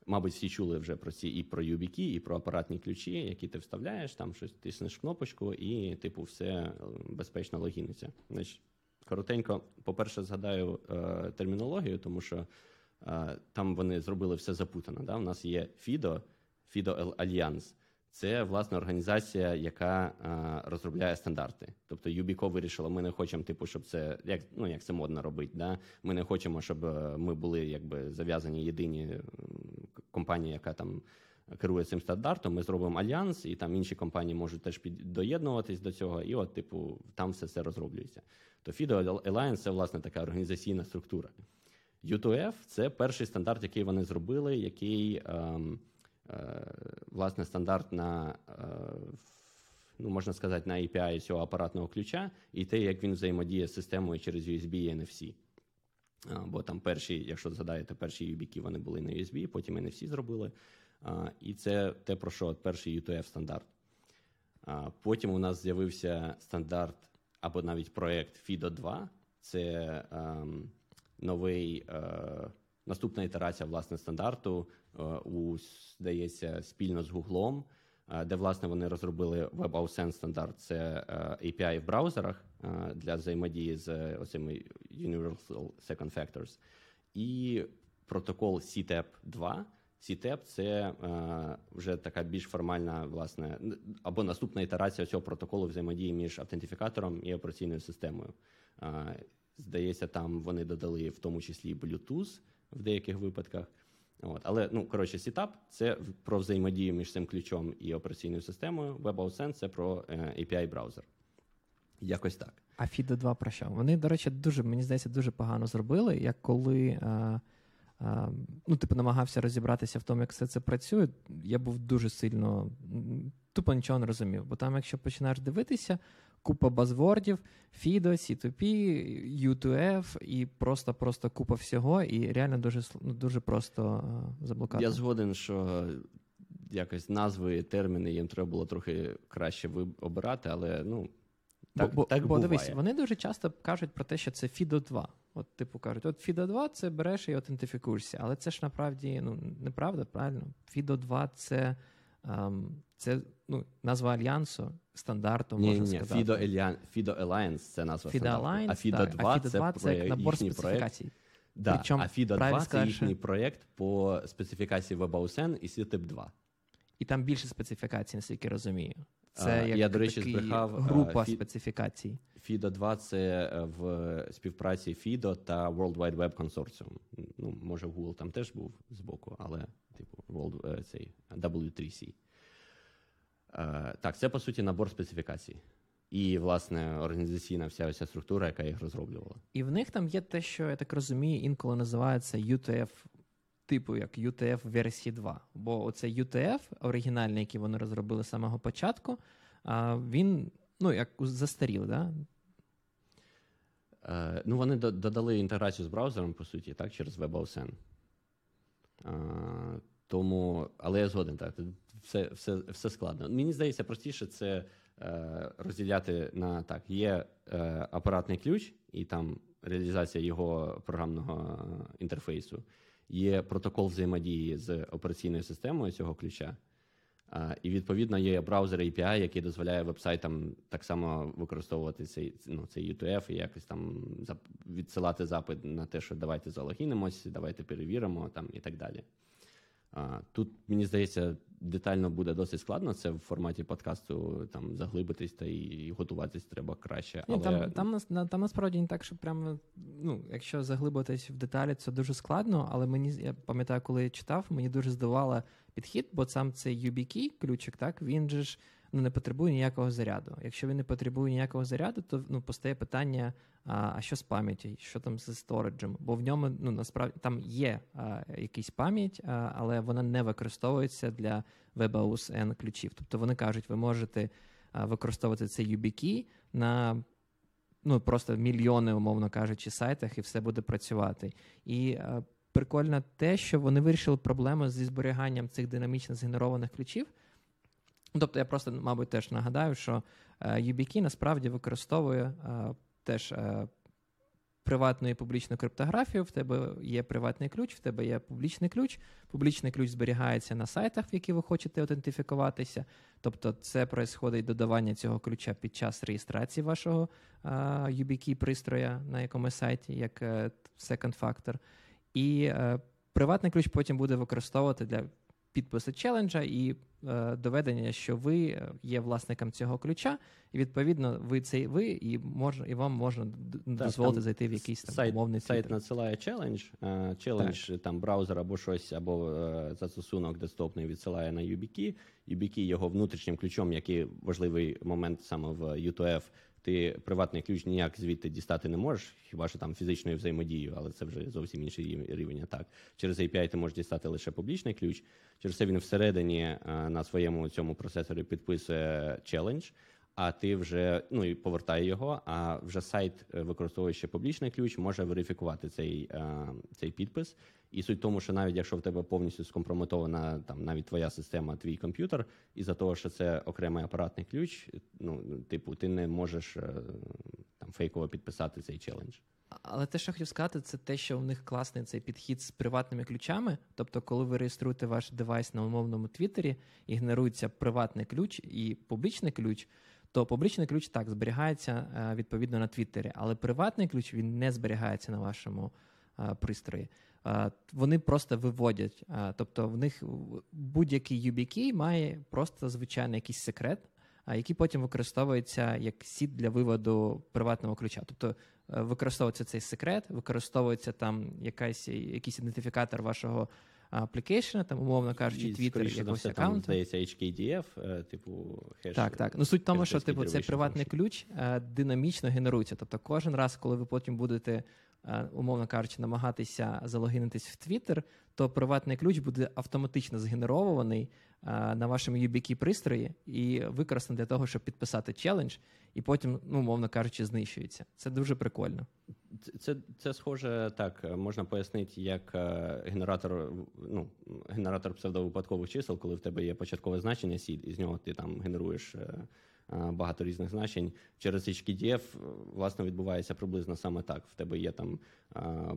мабуть, всі чули вже про ці і про YubiKey, і про апаратні ключі, які ти вставляєш, там щось тиснеш кнопочку, і, типу, все е, безпечно логіниться. Значить, коротенько, по-перше, згадаю е, термінологію, тому що. Е, Там вони зробили все запутано. Да? У нас є FIDO, FIDO Alliance. Це власне організація, яка е, розробляє стандарти. Тобто Юбіко вирішила, ми не хочемо, типу, щоб це як ну як це модно робити. Да? Ми не хочемо, щоб е, ми були якби зав'язані єдині компанії, яка там керує цим стандартом. Ми зробимо альянс, і там інші компанії можуть теж під доєднуватись до цього. І от, типу, там все це розроблюється. То FIDO Alliance – це власне така організаційна структура. U2F – це перший стандарт, який вони зробили, який ем, е, власне стандарт на е, ну можна сказати на API цього апаратного ключа, і те, як він взаємодіє з системою через USB і NFC. Бо там перші, якщо згадаєте, перші YubiKey, вони були на USB, потім NFC зробили. І це те, про що перший U2F стандарт. Потім у нас з'явився стандарт або навіть проект FIDO 2. Це ем, новий е, наступна ітерація власне стандарту. е, у, здається, спільно з Гуглом, е, де власне вони розробили WebAuthn стандарт. Це е, API в браузерах е, для взаємодії з е, оцими Universal Second Factors. І протокол CTEP 2. CTEP – це е, вже така більш формальна, власне, або наступна ітерація цього протоколу взаємодії між автентифікатором і операційною системою. Е, здається, там вони додали в тому числі Bluetooth в деяких випадках. От. Але, ну, коротше, CTAP – це про взаємодію між цим ключом і операційною системою. WebAuthn – це про е, API-браузер. Якось так. А FIDO 2 про що? Вони, до речі, дуже, мені здається, дуже погано зробили, як коли. А, а, ну, типу, намагався розібратися в тому, як все це працює. Я був дуже сильно тупо нічого не розумів. Бо там, якщо починаєш дивитися, купа базвордів, FIDO, C2P, U2F і просто-просто купа всього, і реально дуже, ну, дуже просто а, заблукати. Я згоден, що якось назви, терміни їм треба було трохи краще обирати, але ну. Так, бо, так бо буває. дивись, вони дуже часто кажуть про те, що це FIDO 2. От, типу, кажуть, от FIDO 2 це береш і аутентифікуєшся. Але це ж насправді ну, неправда, правильно? FIDO 2 це, це ну, назва альянсу, стандарту, Ні, можна ні, сказати. Alliance, FIDO Alliance це назва FIDO Alliance, а FIDO 2 а FIDO це, 2 про набор специфікацій. Да, Причому, а FIDO 2 це їхній проект по специфікації WebAuthn і CTIP 2. І там більше специфікацій, наскільки розумію. Це А, як я, до речі, збрехав, група Фі- специфікацій. FIDO 2 це е, в співпраці FIDO та World Wide Web Consortium. Ну, може, Google там теж був збоку, але типу World, е, цей W3C. Е, Так, це по суті набор специфікацій. І, власне, організаційна вся ця структура, яка їх розроблювала. І в них там є те, що я так розумію, інколи називається UTF, типу як UTF версії 2. Бо оце UTF, оригінальний, який вони розробили з самого початку, він ну, як застарів, да? Е, ну, вони додали інтеграцію з браузером, по суті, так, через WebAuthn. Тому, але я згоден, так, все, все, все складно. Мені здається, простіше це е, розділяти на так: є е, апаратний ключ, і там реалізація його програмного е, інтерфейсу, є протокол взаємодії з операційною системою цього ключа. І відповідно є браузер API, який дозволяє вебсайтам так само використовувати цей, ну, цей UTF і якось там відсилати запит на те, що давайте залогінимось, давайте перевіримо там і так далі. Тут, мені здається, детально буде досить складно. Це в форматі подкасту там заглибитись та і готуватись треба краще. Ні, Але там, там, на- там насправді не так, що прямо, ну, якщо заглибитись в деталі, це дуже складно, але мені я пам'ятаю, коли я читав, мені дуже здивувало підхід, бо сам цей YubiKey ключик, так, він же ж ну, не потребує ніякого заряду. Якщо він не потребує ніякого заряду, то ну, постає питання: а, що з пам'яттю, що там зі сториджем? Бо в ньому ну, насправді там є а, якась пам'ять, а, але вона не використовується для WebAuthn ключів. Тобто вони кажуть, ви можете використовувати цей YubiKey на ну, просто мільйони, умовно кажучи, сайтах, і все буде працювати. І е, прикольно те, що вони вирішили проблему зі зберіганням цих динамічно згенерованих ключів. Тобто, я просто, мабуть, теж нагадаю, що е, YubiKey насправді використовує е, теж е, приватну і публічну криптографію. В тебе є приватний ключ, в тебе є публічний ключ. Публічний ключ зберігається на сайтах, в які ви хочете аутентифікуватися. Тобто, це происходить додавання цього ключа під час реєстрації вашого е, YubiKey пристроя на якомусь сайті, як е, second factor. І е, приватний ключ потім буде використовувати для підпису челенджа і е, доведення, що ви е, є власником цього ключа, і відповідно ви це ви, і можна і вам можна дозволити там зайти в якийсь там сайт, умовний сайт Twitter. надсилає челендж, е, челендж там браузер або щось, або е, застосунок десктопний відсилає на YubiKey. YubiKey його внутрішнім ключом, який важливий момент саме в U2F, ти приватний ключ ніяк звідти дістати не можеш, хіба що там фізичною взаємодією, але це вже зовсім інший рівень атак. Через API ти можеш дістати лише публічний ключ. Через це він всередині е, на своєму цьому процесорі підписує челендж. А ти вже ну і повертає його. А вже сайт, е, використовуючи публічний ключ, може верифікувати цей, е, цей підпис. І суть в тому, що навіть якщо в тебе повністю скомпрометована там навіть твоя система, твій комп'ютер, із за того, що це окремий апаратний ключ, ну типу, ти не можеш е, там фейково підписати цей челендж. Але те, що хотів сказати, це те, що в них класний цей підхід з приватними ключами. Тобто, коли ви реєструєте ваш девайс на умовному Твіттері, і генерується приватний ключ і публічний ключ, то публічний ключ так зберігається е, відповідно на Твіттері, але приватний ключ він не зберігається на вашому е, пристрої. Вони просто виводять. Тобто, в них будь-який YubiKey має просто звичайний якийсь секрет, який потім використовується як сід для виводу приватного ключа. Тобто е, використовується цей секрет, використовується там якась, якийсь ідентифікатор вашого аплікейшена, там, умовно кажучи, Twitter, якогось аккаунту. здається HKDF, е, типу хеш. Так, так. Ну суть в тому, що типу, цей приватний ключ е, динамічно генерується. Тобто, кожен раз, коли ви потім будете умовно кажучи, намагатися залогінитись в Twitter, то приватний ключ буде автоматично згенерований е, на вашому YubiKey пристрої і використаний для того, щоб підписати челендж, і потім, ну, умовно кажучи, знищується. Це дуже прикольно. Це, це, схоже так, можна пояснити, як е, генератор ну, генератор псевдовипадкових чисел, коли в тебе є початкове значення seed, і з нього ти там генеруєш е, е, багато різних значень. Через HKDF, власне, відбувається приблизно саме так. В тебе є там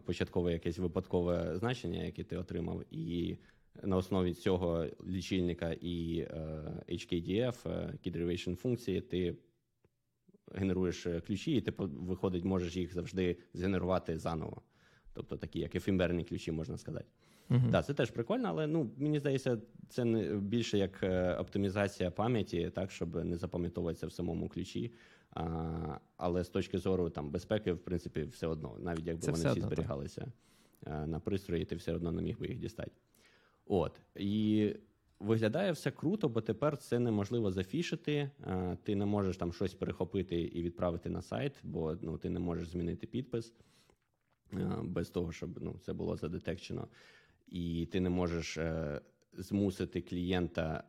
початкове якесь випадкове значення, яке ти отримав, і на основі цього лічильника і HKDF, Key Derivation функції, ти генеруєш е, ключі, і ти виходить, можеш їх завжди згенерувати заново. Тобто такі, як ефемерні ключі, можна сказати. Так, uh-huh. да, це теж прикольно, але ну, мені здається, це не більше як е, оптимізація пам'яті, так, щоб не запам'ятовуватися в самому ключі. А, Але з точки зору там, безпеки, в принципі, все одно, навіть якби це вони всі зберігалися так. на пристрої, ти все одно не міг би їх дістати. От. І Виглядає все круто, бо тепер це неможливо зафішити. Ти не можеш там щось перехопити і відправити на сайт, бо ну, ти не можеш змінити підпис без того, щоб ну, це було задетекчено. І ти не можеш е, змусити клієнта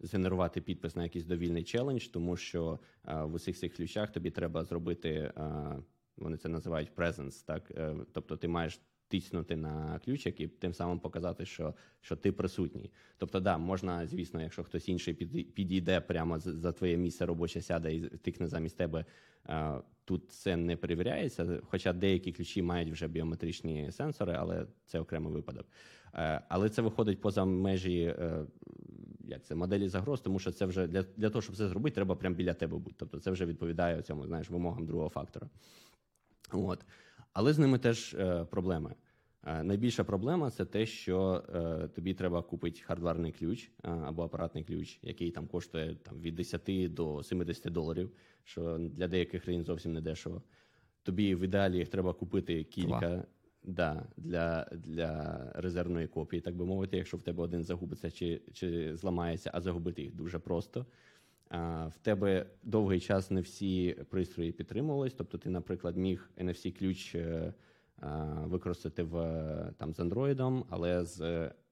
згенерувати підпис на якийсь довільний челендж, тому що в усіх цих ключах тобі треба зробити. Вони це називають presence, так е, тобто ти маєш тиснути на ключик і тим самим показати, що що ти присутній. Тобто, да, можна, звісно, якщо хтось інший підійде прямо за твоє місце робоче сяде і тикне замість тебе. Тут це не перевіряється, хоча деякі ключі мають вже біометричні сенсори, але це окремий випадок. Е, але це виходить поза межі е, як це моделі загроз, тому що це вже для для того, щоб це зробити, треба прямо біля тебе бути. Тобто це вже відповідає цьому знаєш, вимогам другого фактора. От. Але з ними теж е, проблеми. Е, найбільша проблема це те, що е, тобі треба купити хардварний ключ е, або апаратний ключ, який там коштує там, від 10 до 70 доларів, що для деяких країн зовсім не дешево. Тобі в ідеалі їх треба купити кілька да, для для резервної копії, так би мовити, якщо в тебе один загубиться чи чи зламається, а загубити їх дуже просто. В тебе довгий час не всі пристрої підтримувались. Тобто, ти, наприклад, міг NFC ключ е, використати в там з Android, але з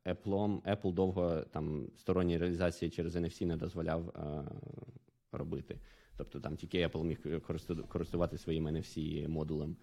Apple Apple довго там сторонні реалізації через NFC не дозволяв робити. Тобто там тільки Apple міг користувати своїм NFC модулем.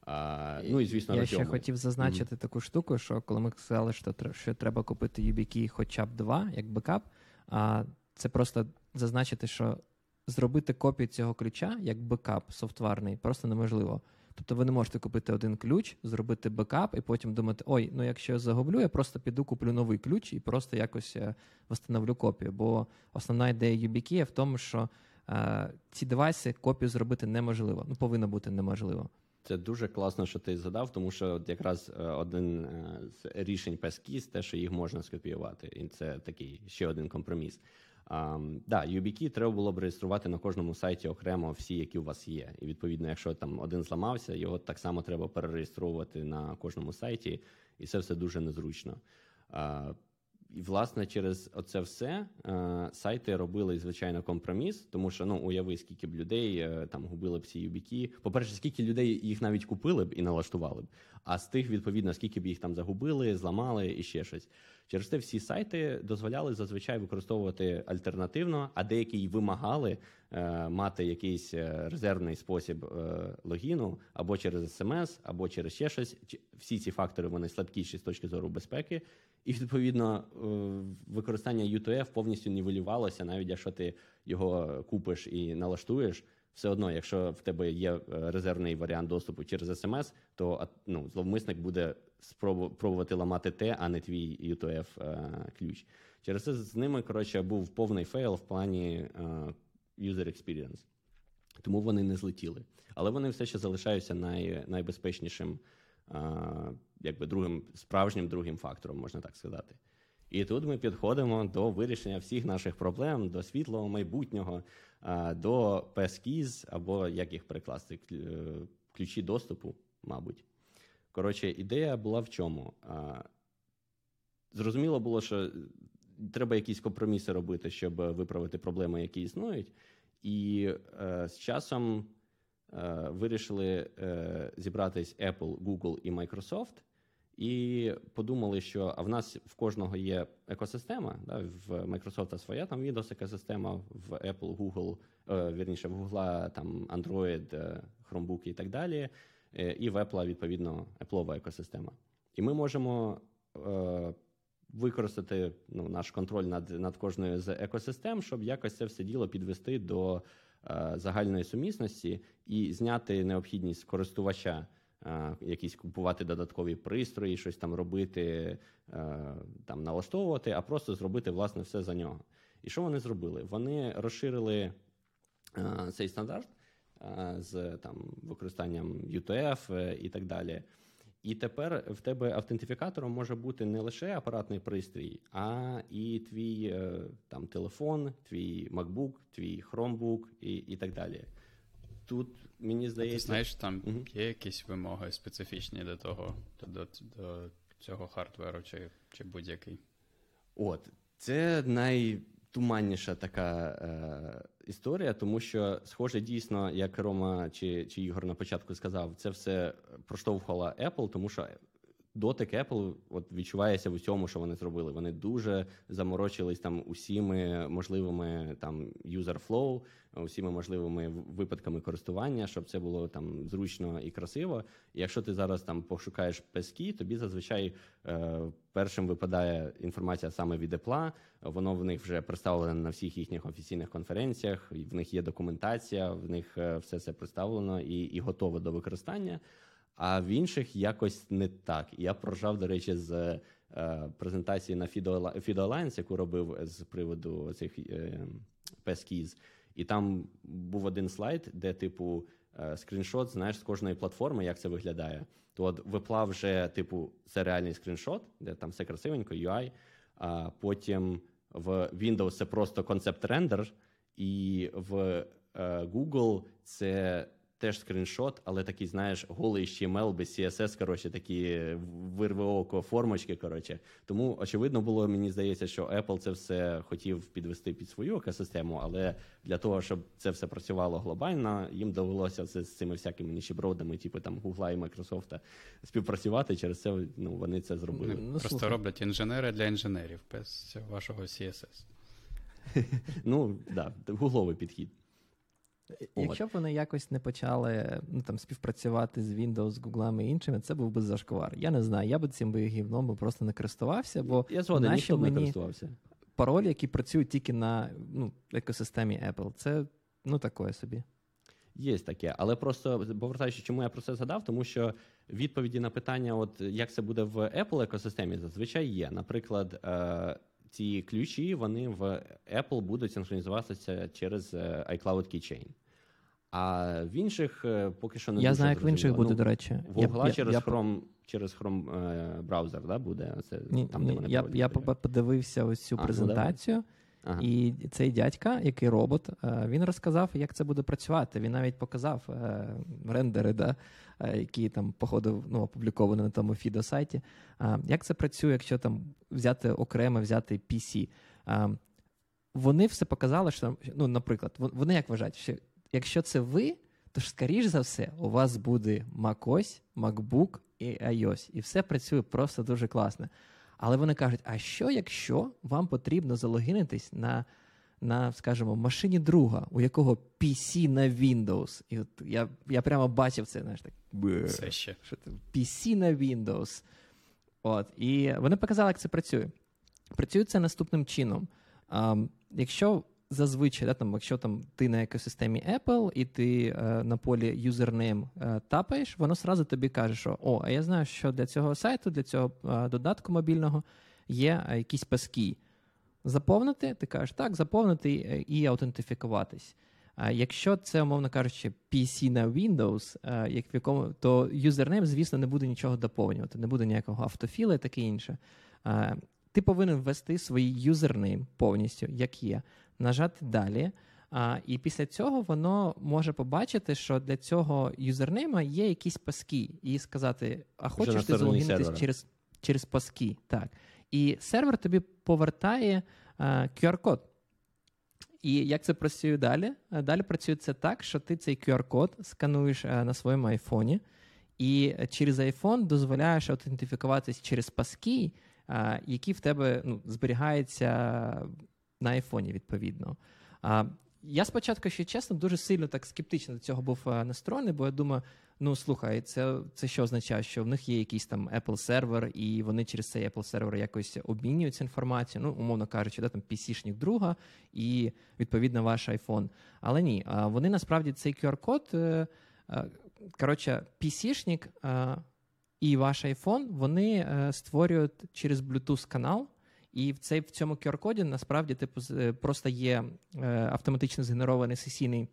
А, ну і звісно, я ще хотів зазначити mm-hmm. таку штуку, що коли ми сказали, що що треба купити YubiKey хоча б два, як бекап, а це просто зазначити, що зробити копію цього ключа як бекап софтварний просто неможливо. Тобто ви не можете купити один ключ, зробити бекап і потім думати, ой, ну якщо я загублю, я просто піду куплю новий ключ і просто якось е, встановлю копію. Бо основна ідея YubiKey в тому, що е, ці девайси копію зробити неможливо. Ну, повинно бути неможливо. Це дуже класно, що ти задав, тому що якраз е, один е, з рішень PESKIS, те, що їх можна скопіювати, і це такий ще один компроміс. Um, да, YubiKey треба було б реєструвати на кожному сайті окремо всі, які у вас є. І відповідно, якщо там один зламався, його так само треба перереєстровувати на кожному сайті, і це все дуже незручно. Uh, і, власне, через оце все е, сайти робили звичайно компроміс, тому що ну уяви, скільки б людей е, там губили б ці юбіки. По-перше, скільки людей їх навіть купили б і налаштували б, а з тих, відповідно, скільки б їх там загубили, зламали і ще щось. Через те всі сайти дозволяли зазвичай використовувати альтернативно, а деякі й вимагали е, мати якийсь е, резервний спосіб е, логіну або через смс, або через ще щось. Всі ці фактори вони слабкіші з точки зору безпеки. І відповідно е, використання UTF повністю нівелювалося, навіть якщо ти його купиш і налаштуєш. Все одно, якщо в тебе є е, резервний варіант доступу через смс, то ну, зловмисник буде спробувати ламати те, а не твій U2F е. Через це з ними коротше був повний фейл в плані user experience. Тому вони не злетіли. Але вони все ще залишаються най, найбезпечнішим якби другим справжнім другим фактором, можна так сказати. І тут ми підходимо до вирішення всіх наших проблем, до світлого майбутнього, до passkeys, або як їх перекласти, е, ключі доступу, мабуть. Коротше, ідея була в чому? Зрозуміло було, що треба якісь компроміси робити, щоб виправити проблеми, які існують. І е, з часом е, вирішили е, зібратись Apple, Google і Microsoft. І подумали, що а в нас в кожного є екосистема. Да, В Microsoft своя там Windows екосистема, в Apple, Google, е, вірніше, в Google там Android, е, Chromebook і так далі. Е, і в Apple, відповідно, Apple екосистема. І ми можемо е, використати ну, наш контроль над над кожною з екосистем, щоб якось це все діло підвести до е, загальної сумісності і зняти необхідність користувача. Е, якісь купувати додаткові пристрої, щось там робити, е, там налаштовувати, а просто зробити власне все за нього. І що вони зробили? Вони розширили е, цей стандарт з там використанням UTF і так далі. І тепер в тебе автентифікатором може бути не лише апаратний пристрій, а і твій там телефон, твій MacBook, твій Chromebook і і так далі. Тут мені здається, Ти знаєш, там угу. є якісь вимоги специфічні до того, до, до цього хардверу, чи, чи будь-який. От, це найтуманніша така е, історія, тому що, схоже, дійсно, як Рома чи чи Ігор на початку сказав, це все проштовхувала Apple, тому що дотик Apple от відчувається в усьому, що вони зробили. Вони дуже заморочились там усіми можливими там user flow, усіма можливими випадками користування, щоб це було там зручно і красиво. І якщо ти зараз там пошукаєш пески, тобі зазвичай е, першим випадає інформація саме від Apple, Воно в них вже представлене на всіх їхніх офіційних конференціях. В них є документація, в них е, все це представлено і, і готове до використання а в інших якось не так. Я прожав, до речі, з е, презентації на FIDO Alliance, яку робив з приводу цих е, PESKeys, і там був один слайд, де, типу, е, скріншот, знаєш, з кожної платформи, як це виглядає. То от випла вже, типу, це реальний скріншот, де там все красивенько, UI, а потім в Windows це просто концепт рендер, і в е, Google це теж скріншот, але такий, знаєш, голий HTML без CSS, коротше, такі вирве око формочки. Коротше. Тому, очевидно, було, мені здається, що Apple це все хотів підвести під свою екосистему, але для того, щоб це все працювало глобально, їм довелося це з цими всякими нічібродами, типу там Google і Microsoft, співпрацювати. Через це ну, вони це зробили. Ну, Просто слухай. роблять інженери для інженерів без вашого CSS. Ну, так, да, гугловий підхід. Якщо б вони якось не почали ну, там, співпрацювати з Windows, Google і іншими, це був би зашквар. Я не знаю, я би цим би гівном би просто не користувався, бо я згоден, ніхто не користувався. Паролі, які працюють тільки на ну, екосистемі Apple, це ну такое собі. Є таке, але просто повертаючи, чому я про це згадав, тому що відповіді на питання, от як це буде в Apple екосистемі, зазвичай є. Наприклад, е, ці ключі вони в Apple будуть синхронізуватися через е, iCloud Keychain. А в інших е, поки що не Я дуже знаю, як в інших буде, ну, до речі. В Google через я, Chrome через Chrome е, браузер да, буде. Це, ні, там, де ні, Я я подивився ось цю а, ну, презентацію. Ну, І цей дядька, який робот, він розказав, як це буде працювати. Він навіть показав рендери, да, які там, походу, ну, опубліковані на тому фідо сайті. Як це працює, якщо там взяти окремо взяти PC? Вони все показали, що ну, наприклад, вони як вважають, що якщо це ви, то ж, скоріш за все, у вас буде macOS, MacBook і iOS. І все працює просто дуже класно. Але вони кажуть: а що, якщо вам потрібно залогінитись на, на скажімо, машині друга, у якого PC на Windows? І от я я прямо бачив це, знаєш, так. Це ще. Що це? PC на Windows. От. І вони показали, як це працює. Працює це наступним чином. А, Якщо зазвичай, да, там, якщо там ти на екосистемі Apple і ти е, на полі username е, тапаєш, воно сразу тобі каже, що о, а я знаю, що для цього сайту, для цього е, додатку мобільного є е, якісь passkeys. Заповнити, ти кажеш, так, заповнити і аутентифікуватись. А якщо це, умовно кажучи, PC на Windows, е, як в якому, то username, звісно, не буде нічого доповнювати, не буде ніякого autofill а і таке інше. Е, ти повинен ввести свій юзернейм повністю, як є нажати далі. А, І після цього воно може побачити, що для цього username а є якісь passkeys, і сказати: а хочеш ти залогінитись через через паски. Так. І сервер тобі повертає а, QR-код. І як це працює далі? Далі працює це так, що ти цей QR-код скануєш е, на своєму айфоні, і через iPhone дозволяєш аутентифікуватись через паски, які в тебе ну, зберігаються на айфоні, відповідно. А, Я спочатку, якщо чесно, дуже сильно так скептично до цього був е, настроєний, бо я думаю, ну слухай, це це що означає, що в них є якийсь там Apple сервер, і вони через цей Apple сервер якось обмінюються інформацією, ну, умовно кажучи, да, там PC-шник друга і відповідно ваш iPhone. Але ні, вони насправді цей QR-код, е, е, коротше, PC-шник і ваш iPhone, вони створюють через Bluetooth канал. І в цей в цьому QR-коді насправді типу просто є е, автоматично згенерований сесійний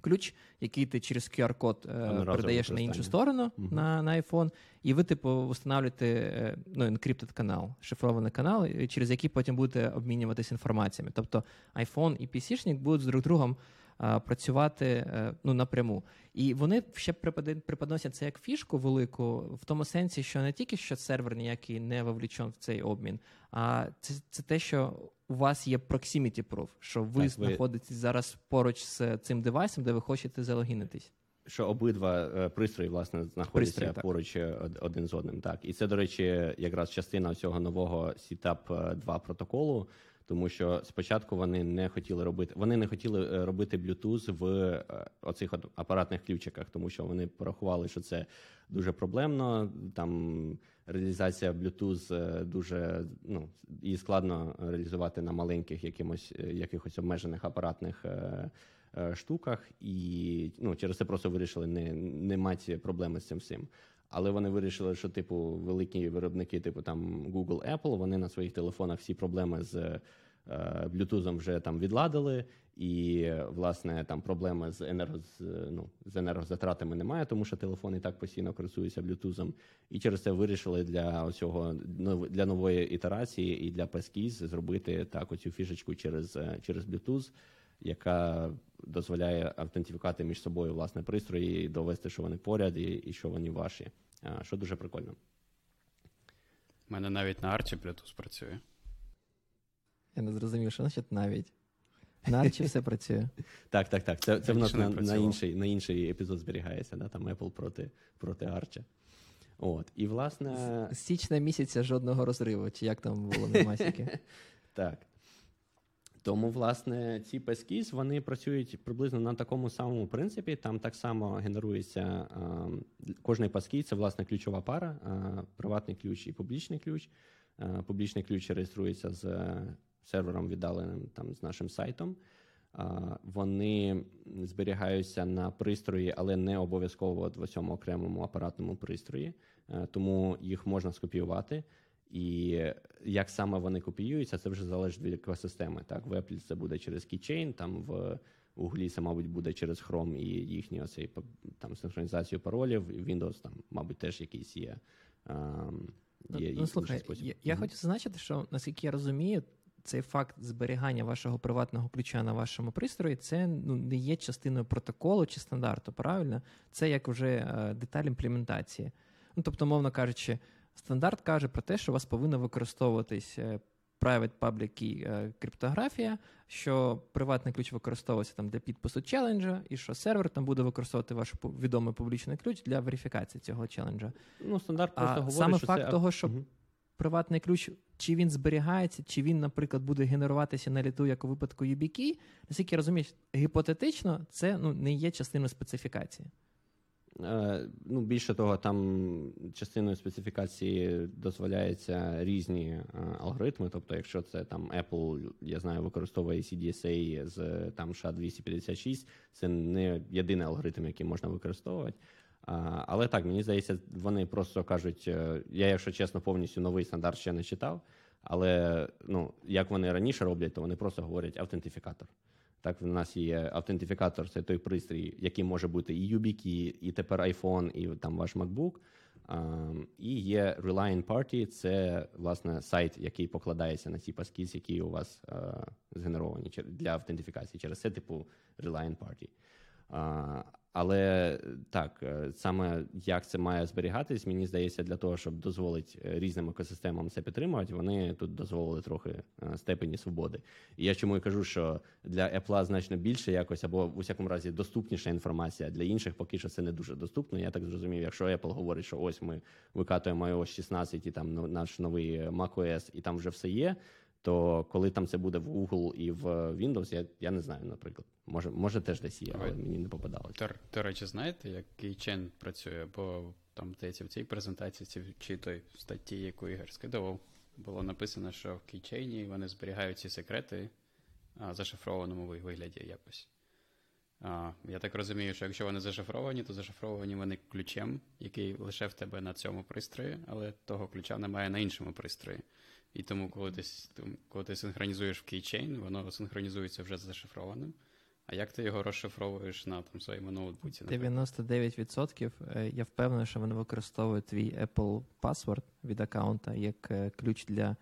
ключ, який ти через QR-код е, передаєш на іншу сторону угу. на на iPhone, і ви, типу, встановлюєте е, ну, encrypted канал, шифрований канал, через який потім будете обмінюватися інформаціями. Тобто iPhone і PC-шник будуть з друг другом працювати е, ну, напряму. І вони ще преподносять це як фішку велику, в тому сенсі, що не тільки що сервер ніякий не вовлічен в цей обмін, а це це те, що у вас є proximity proof, що ви так, знаходитесь ви... зараз поруч з цим девайсом, де ви хочете залогінитись. Що обидва е, пристрої власне знаходяться Пристрій, поруч е, один з одним. Так, і це, до речі, якраз частина цього нового CTAP 2 протоколу тому що спочатку вони не хотіли робити, вони не хотіли е, робити Bluetooth в е, оцих апаратних ключиках, тому що вони порахували, що це дуже проблемно. Там реалізація Bluetooth е, дуже ну її складно реалізувати на маленьких якимось якихось обмежених апаратних. Штуках і ну через це просто вирішили не не мати проблеми з цим всім. Але вони вирішили, що типу великі виробники, типу там Google, Apple, вони на своїх телефонах всі проблеми з е, Bluetooth вже там відладили, і власне там проблеми з енерго, ну, з енергозатратами немає, тому що телефон і так постійно користується Bluetooth. І через це вирішили для цього для нової ітерації і для PESKeys зробити так оцю фішечку через е, через Bluetooth, яка дозволяє автентифікати між собою власне пристрої, і довести, що вони поряд, і, і що вони ваші. Що дуже прикольно. У мене навіть на арчі Bluetooth працює. Я не зрозумів, що значить навіть. На арчі все працює. Так, так, так. Це це в нас на на, інший на інший епізод зберігається, да? там Apple проти проти Арча. От. І, власне... З січня місяця жодного розриву, чи як там було на масіки. Так. Тому, власне, ці PESKeys, вони працюють приблизно на такому самому принципі. Там так само генерується а, кожний PASKey – це власне ключова пара, а, приватний ключ і публічний ключ. А, публічний ключ реєструється з сервером віддаленим там з нашим сайтом. Вони зберігаються на пристрої, але не обов'язково в цьому окремому апаратному пристрої, е, тому їх можна скопіювати. І як саме вони копіюються, це вже залежить від екосистеми. Так, в Apple це буде через Keychain, там в Google це, мабуть, буде через Chrome і їхню оцей, там синхронізацію паролів. Windows там, мабуть, теж якийсь є. Ем, є ну, слухай, спосіб. Я, я mm-hmm. хочу зазначити, що наскільки я розумію, цей факт зберігання вашого приватного ключа на вашому пристрої це ну, не є частиною протоколу чи стандарту. Правильно, це як вже е, деталь імплементації. Ну тобто, мовно кажучи, стандарт каже про те, що у вас повинна використовуватись е, private public key е, криптографія, що приватний ключ використовується там для підпису челенджа, і що сервер там буде використовувати ваш відомий публічний ключ для верифікації цього челенджа. Ну, стандарт просто а говорить, саме що факт це... того, що угу приватний ключ, чи він зберігається, чи він, наприклад, буде генеруватися на літу, як у випадку YubiKey, наскільки я розумію, гіпотетично це ну, не є частиною специфікації. Е, ну, Більше того, там частиною специфікації дозволяються різні е, алгоритми. Тобто, якщо це там Apple, я знаю, використовує CDSA з там SHA-256, це не єдиний алгоритм, який можна використовувати. Але так, мені здається, вони просто кажуть: е, я, якщо чесно, повністю новий стандарт ще не читав. Але ну, як вони раніше роблять, то вони просто говорять автентифікатор. Так, в нас є автентифікатор, це той пристрій, який може бути і YubiKey, і тепер iPhone, і там ваш MacBook. І є Reliant Party, це власне сайт, який покладається на ці паски, які у вас згенеровані для автентифікації. Через це типу Reliant Party. Але так, е, саме як це має зберігатись, мені здається, для того, щоб дозволити е, різним екосистемам це підтримувати, вони тут дозволили трохи степені свободи. І я чому і кажу, що для Apple значно більше якось, або в усякому разі доступніша інформація. Для інших поки що це не дуже доступно. Я так зрозумів, якщо Apple говорить, що ось ми викатуємо iOS 16 і там наш новий macOS, і там вже все є то коли там це буде в Google і в Windows, я я не знаю, наприклад. Може, може теж десь є, але мені не попадало. До речі, знаєте, як Keychain працює? Бо там здається, в цій презентації чи той статті, яку Ігор скидував, було написано, що в Keychain вони зберігають ці секрети а, зашифрованому вигляді якось. А, Я так розумію, що якщо вони зашифровані, то зашифровані вони ключем, який лише в тебе на цьому пристрої, але того ключа немає на іншому пристрої. І тому, коли ти коли ти синхронізуєш в кейчейн, воно синхронізується вже з зашифрованим. А як ти його розшифровуєш на там своєму ноутбуці? 99% е, я впевнений, що вони використовують твій Apple Password від аккаунта як е, ключ для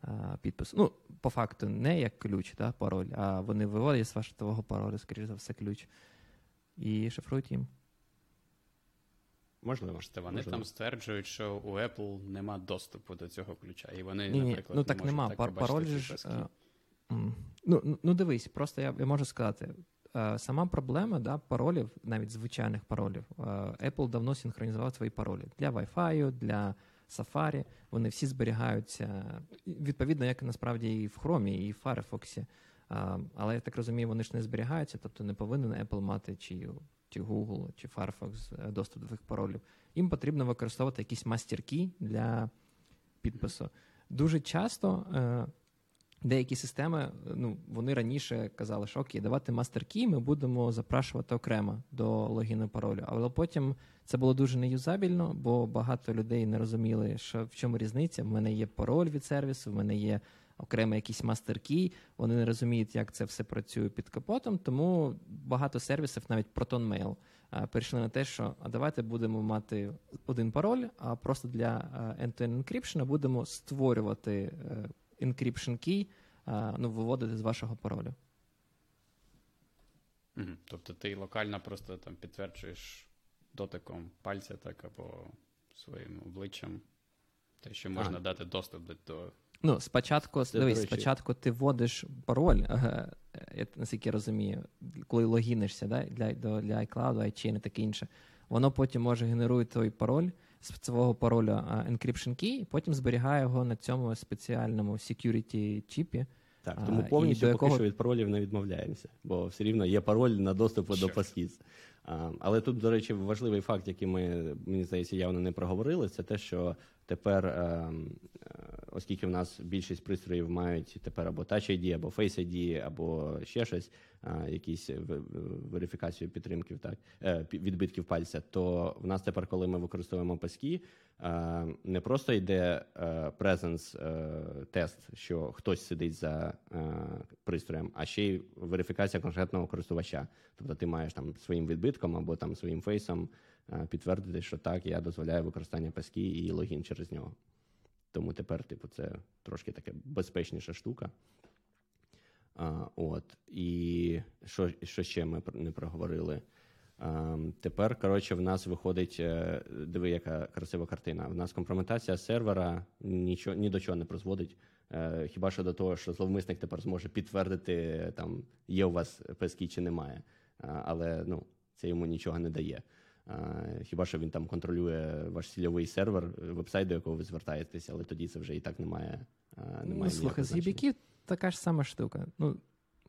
а, підпису. Ну, по факту, не як ключ, да, пароль, а вони виводять з вашого паролю, скоріш за все, ключ. І шифрують їм. Можливо. Можливо. Вони Можливо. там стверджують, що у Apple нема доступу до цього ключа. І вони, ні, наприклад, ну так не нема. Так Пар- пароль ж. Uh, ну, ну дивись, просто я я можу сказати. Uh, сама проблема да, паролів, навіть звичайних паролів. Uh, Apple давно синхронізував свої паролі для Wi-Fi, для Safari. Вони всі зберігаються відповідно, як насправді і в Chrome, і в Firefox. Але я так розумію, вони ж не зберігаються, тобто не повинен Apple мати чи чи Google, чи Firefox е, доступ до твоїх паролів, їм потрібно використовувати якісь мастер-кі для підпису. Дуже часто е, деякі системи, ну, вони раніше казали, що окей, давати мастер-кі, ми будемо запрашувати окремо до логіну паролю. Але потім це було дуже неюзабільно, бо багато людей не розуміли, що в чому різниця. В мене є пароль від сервісу, в мене є окремо якийсь мастер-кій, вони не розуміють, як це все працює під капотом. Тому багато сервісів, навіть ProtonMail, перейшли на те, що а давайте будемо мати один пароль, а просто для end-to-end encryption будемо створювати encryption key, ну, виводити з вашого паролю. Тобто ти локально просто там підтверджуєш дотиком пальця так або своїм обличчям, те, що можна а. дати доступ до Ну, спочатку Це, дивись, спочатку ти вводиш пароль, я наскільки я розумію, коли логінишся да, для до, для iCloud, iChain і таке інше. Воно потім може генерує той пароль з свого паролю encryption key, і потім зберігає його на цьому спеціальному security чіпі. Так, тому повністю поки якого... що від паролів не відмовляємося, бо все рівно є пароль на доступ до Passkey. Але тут, до речі, важливий факт, який ми, мені здається, явно не проговорили, це те, що тепер, ем, е, оскільки в нас більшість пристроїв мають тепер або Touch ID, або Face ID, або ще щось, якісь верифікацію підтримків, так е, відбитків пальця, то в нас тепер, коли ми використовуємо паски, не просто йде е, presence тест, що хтось сидить за пристроєм, а ще й верифікація конкретного користувача. Тобто ти маєш там своїм відбитком або там своїм фейсом підтвердити, що так, я дозволяю використання паски і логін через нього. Тому тепер, типу, це трошки таке безпечніша штука. А, От. І що що ще ми не проговорили? А, Тепер, коротше, в нас виходить, е, диви, яка красива картина. В нас компрометація сервера нічого, ні до чого не призводить. Е, хіба що до того, що зловмисник тепер зможе підтвердити, там, є у вас пески чи немає. Але ну, це йому нічого не дає. Хіба що він там контролює ваш цільовий сервер, вебсайт, до якого ви звертаєтесь, але тоді це вже і так немає. немає ну, Слухай, з юбіків така ж сама штука. Ну,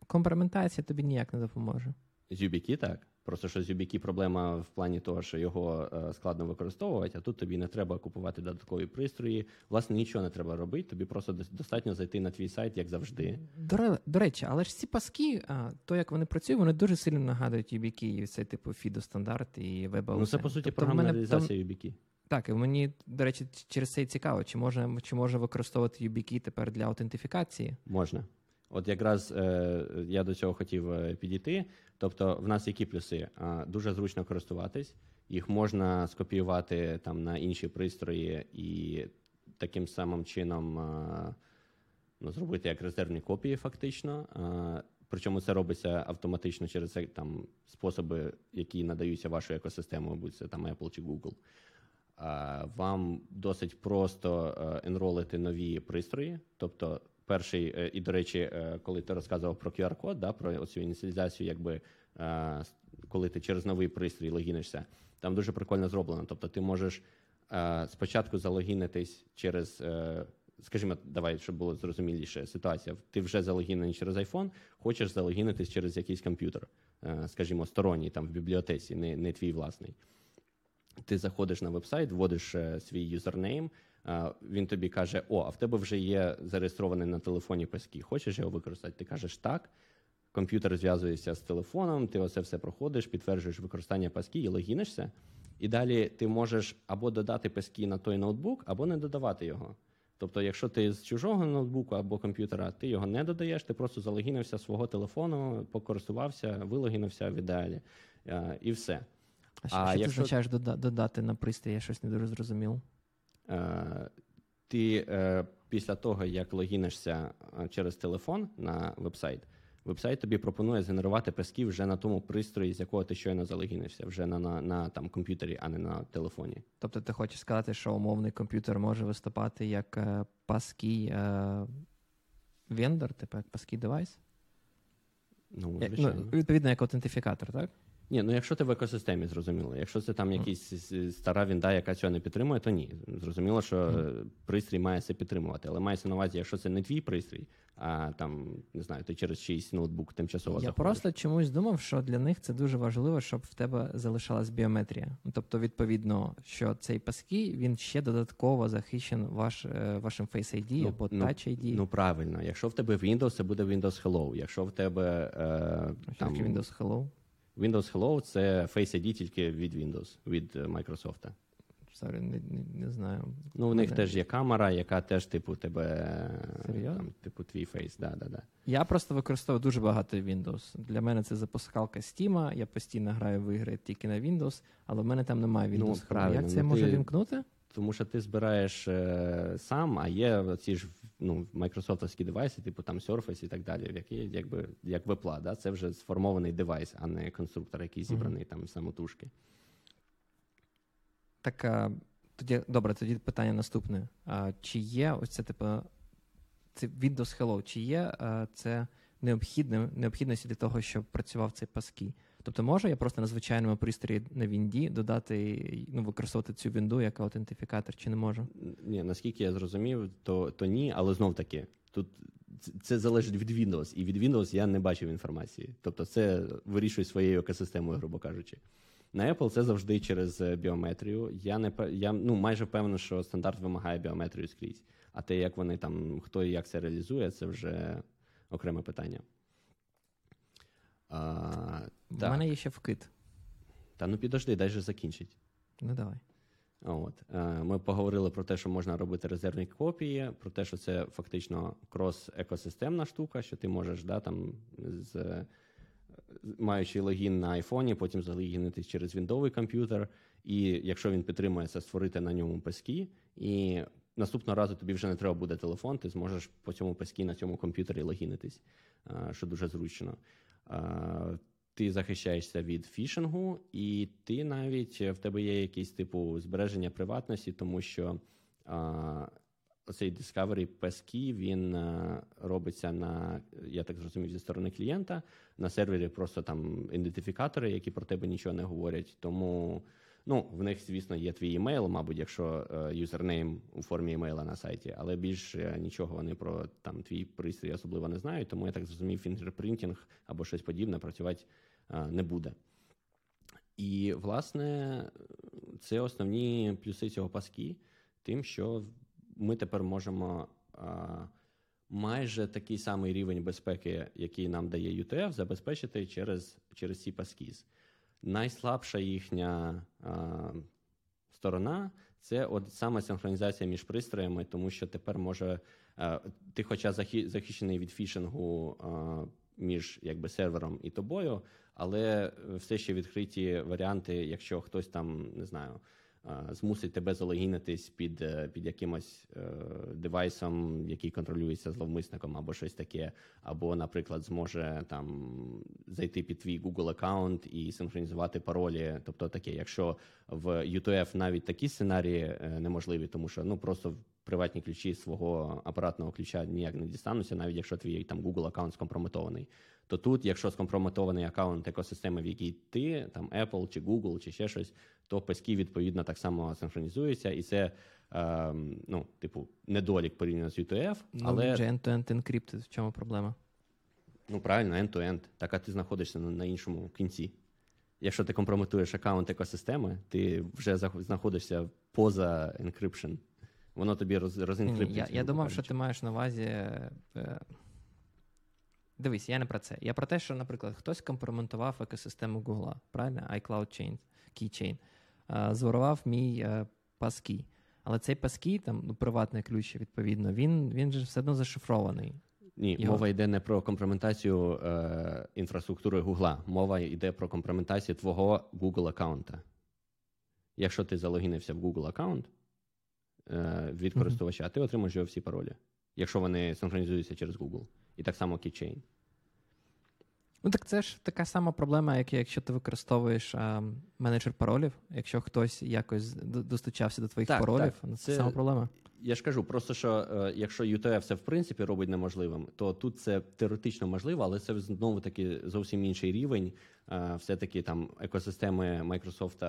Компроментація тобі ніяк не допоможе. З YubiKey так. Просто що з YubiKey проблема в плані того, що його е, складно використовувати, а тут тобі не треба купувати додаткові пристрої. Власне, нічого не треба робити. Тобі просто достатньо зайти на твій сайт, як завжди. До, до речі, але ж ці паски, а, то як вони працюють, вони дуже сильно нагадують YubiKey, цей типу FIDO стандарт і WebAuthn. Ну це по суті тобто програмна реалізація YubiKey. Так, і мені, до речі, через це і цікаво, чи можна чи може використовувати YubiKey тепер для аутентифікації? Можна. От якраз е, я до цього хотів е, підійти. Тобто, в нас які плюси? Дуже зручно користуватись, їх можна скопіювати там на інші пристрої і таким самим чином ну, зробити як резервні копії, фактично. Причому це робиться автоматично через е, там способи, які надаються вашою екосистемою, будь це там Apple чи Google. Вам досить просто е, енролити нові пристрої. Тобто, перший, е, і до речі, коли ти розказував про QR-код, да, про цю ініціалізацію, якби коли ти через новий пристрій логінишся, там дуже прикольно зроблено. Тобто, ти можеш спочатку залогінитись через скажімо, давай, щоб було зрозуміліше ситуація. Ти вже залогінений через iPhone, хочеш залогінитись через якийсь комп'ютер, е, скажімо, сторонній там в бібліотеці, не не твій власний. Ти заходиш на вебсайт, вводиш е, свій юзернейм, він тобі каже: О, а в тебе вже є зареєстрований на телефоні паски. Хочеш його використати? Ти кажеш так. Комп'ютер зв'язується з телефоном, ти оце все проходиш, підтверджуєш використання паски і логінишся. І далі ти можеш або додати паски на той ноутбук, або не додавати його. Тобто, якщо ти з чужого ноутбуку або комп'ютера, ти його не додаєш, ти просто залогінився свого телефону, покористувався, вилогінився в ідеалі е, і все. А що, а що якщо... ти означаєш додати на пристрій, я щось не дуже зрозумів? Е, ти е, після того, як логінишся через телефон на вебсайт, Вебсайт тобі пропонує згенерувати паски вже на тому пристрої, з якого ти щойно залогінився, вже на на, на там комп'ютері, а не на телефоні. Тобто, ти хочеш сказати, що умовний комп'ютер може виступати як е, паский е, вендор, типу як паский девайс? Ну, звичайно. ну, Відповідно, як аутентифікатор, так? Ні, ну якщо ти в екосистемі, зрозуміло. Якщо це там якась стара вінда, яка цього не підтримує, то ні. Зрозуміло, що пристрій має це підтримувати. Але мається на увазі, якщо це не твій пристрій, а там не знаю, ти через чийсь ноутбук тимчасово Я заходиш. просто чомусь думав, що для них це дуже важливо, щоб в тебе залишалась біометрія. Ну, тобто, відповідно, що цей паски він ще додатково захищен ваш, е, вашим Face ID ну, або ну, Touch ID. Ну правильно, якщо в тебе Windows, це буде Windows Hello. Якщо в тебе е, там... Windows Hello. Windows Hello це Face ID тільки від Windows, від е, Microsoft. Sorry, не, не, не знаю. Ну, у них не. теж є камера, яка теж, типу, тебе. Там, типу, твій фейс. Да, да, да. Я просто використовую дуже багато Windows. Для мене це запускалка Steam, Я постійно граю в ігри тільки на Windows, але в мене там немає Windows. Ну, правильно. Як це ну, може ти... вімкнути? Тому що ти збираєш е, сам, а є ці ж ну, майкрософтовські девайси, типу там Surface і так далі, які якби як в Apple, да? це вже сформований девайс, а не конструктор, який зібраний mm-hmm. там самотужки. Так а, тоді добре, тоді питання наступне. А, Чи є ось це типу це Windows Hello, чи є а, це необхідне, необхідності для того, щоб працював цей passkey? Тобто може я просто на звичайному пристрої на Вінді додати, ну, використовувати цю вінду як аутентифікатор, чи не можу? Ні, наскільки я зрозумів, то то ні, але знов таки, тут це залежить від Windows, і від Windows я не бачив інформації. Тобто, це вирішує своєю екосистемою, грубо кажучи. На Apple це завжди через е, біометрію. Я не я ну майже впевнений, що стандарт вимагає біометрію скрізь. А те, як вони там, хто і як це реалізує, це вже окреме питання. А, У мене є ще вкид. Та ну підожди, дай же закінчить. Ну давай. От. Е, ми поговорили про те, що можна робити резервні копії, про те, що це фактично крос-екосистемна штука, що ти можеш да, там, з, маючи логін на айфоні, потім залогінитись через віндовий комп'ютер, і якщо він підтримує це, створити на ньому паски, і наступного разу тобі вже не треба буде телефон, ти зможеш по цьому паски на цьому комп'ютері логінитись, е, що дуже зручно ти захищаєшся від фішингу, і ти навіть в тебе є якийсь типу збереження приватності, тому що а, оцей discoverable passkey, він робиться на, я так зрозумів, зі сторони клієнта. На сервері просто там ідентифікатори, які про тебе нічого не говорять. Тому ну, в них, звісно, є твій емейл, мабуть, якщо username у формі емейла на сайті, але більше нічого вони про там твій пристрій особливо не знають. Тому я так зрозумів, fingerprinting або щось подібне працювати не буде. І, власне, це основні плюси цього паски, тим, що ми тепер можемо майже такий самий рівень безпеки, який нам дає UTF, забезпечити через через ці паски. Найслабша їхня а, сторона це от саме синхронізація між пристроями, тому що тепер може а, ти, хоча захищений від фішингу між якби сервером і тобою, але все ще відкриті варіанти, якщо хтось там не знаю. Е, змусить тебе залогінитись під е, під якимось е, девайсом, який контролюється зловмисником, або щось таке, або, наприклад, зможе там зайти під твій Google аккаунт і синхронізувати паролі. Тобто таке, якщо в UTF навіть такі сценарії неможливі, тому що ну просто приватні ключі свого апаратного ключа ніяк не дістануться, навіть якщо твій там Google аккаунт скомпрометований. То тут, якщо скомпрометований аккаунт екосистеми, в якій ти, там Apple чи Google, чи ще щось, то пески відповідно так само синхронізуються, і це е, ну, типу, недолік порівняно з UTF, Ну, але же end-to-end encrypted, в чому проблема? ну правильно, end-to-end. Так, а ти знаходишся на, на іншому кінці. Якщо ти компрометуєш аккаунт екосистеми, ти вже знаходишся поза encryption. Воно тобі роз, Ні, розінкриптить. я, я думав, що ти маєш на увазі. Дивись, я не про це. Я про те, що, наприклад, хтось компроментував екосистему Google, правильно? iCloud Chain, Keychain, е, зворував мій е, паскій. Але цей паскій, там, ну, приватний ключ, відповідно, він, він же все одно зашифрований. Ні, Його- мова йде не про компрометацію е, інфраструктури Гугла. Мова йде про компрометацію твого Google аккаунта. Якщо ти залогінився в Google аккаунт е, від користувача, ти отримаєш його всі паролі, якщо вони синхронізуються через Google. І так само Keychain. Ну так це ж така сама проблема, як якщо ти використовуєш е, менеджер паролів, якщо хтось якось достучався до твоїх Так, паролів, так. ну, це сама проблема. Я ж кажу, просто що е, якщо UTF це в принципі робить неможливим, то тут це теоретично можливо, але це знову таки зовсім інший рівень. Е, все-таки там екосистеми Microsoft,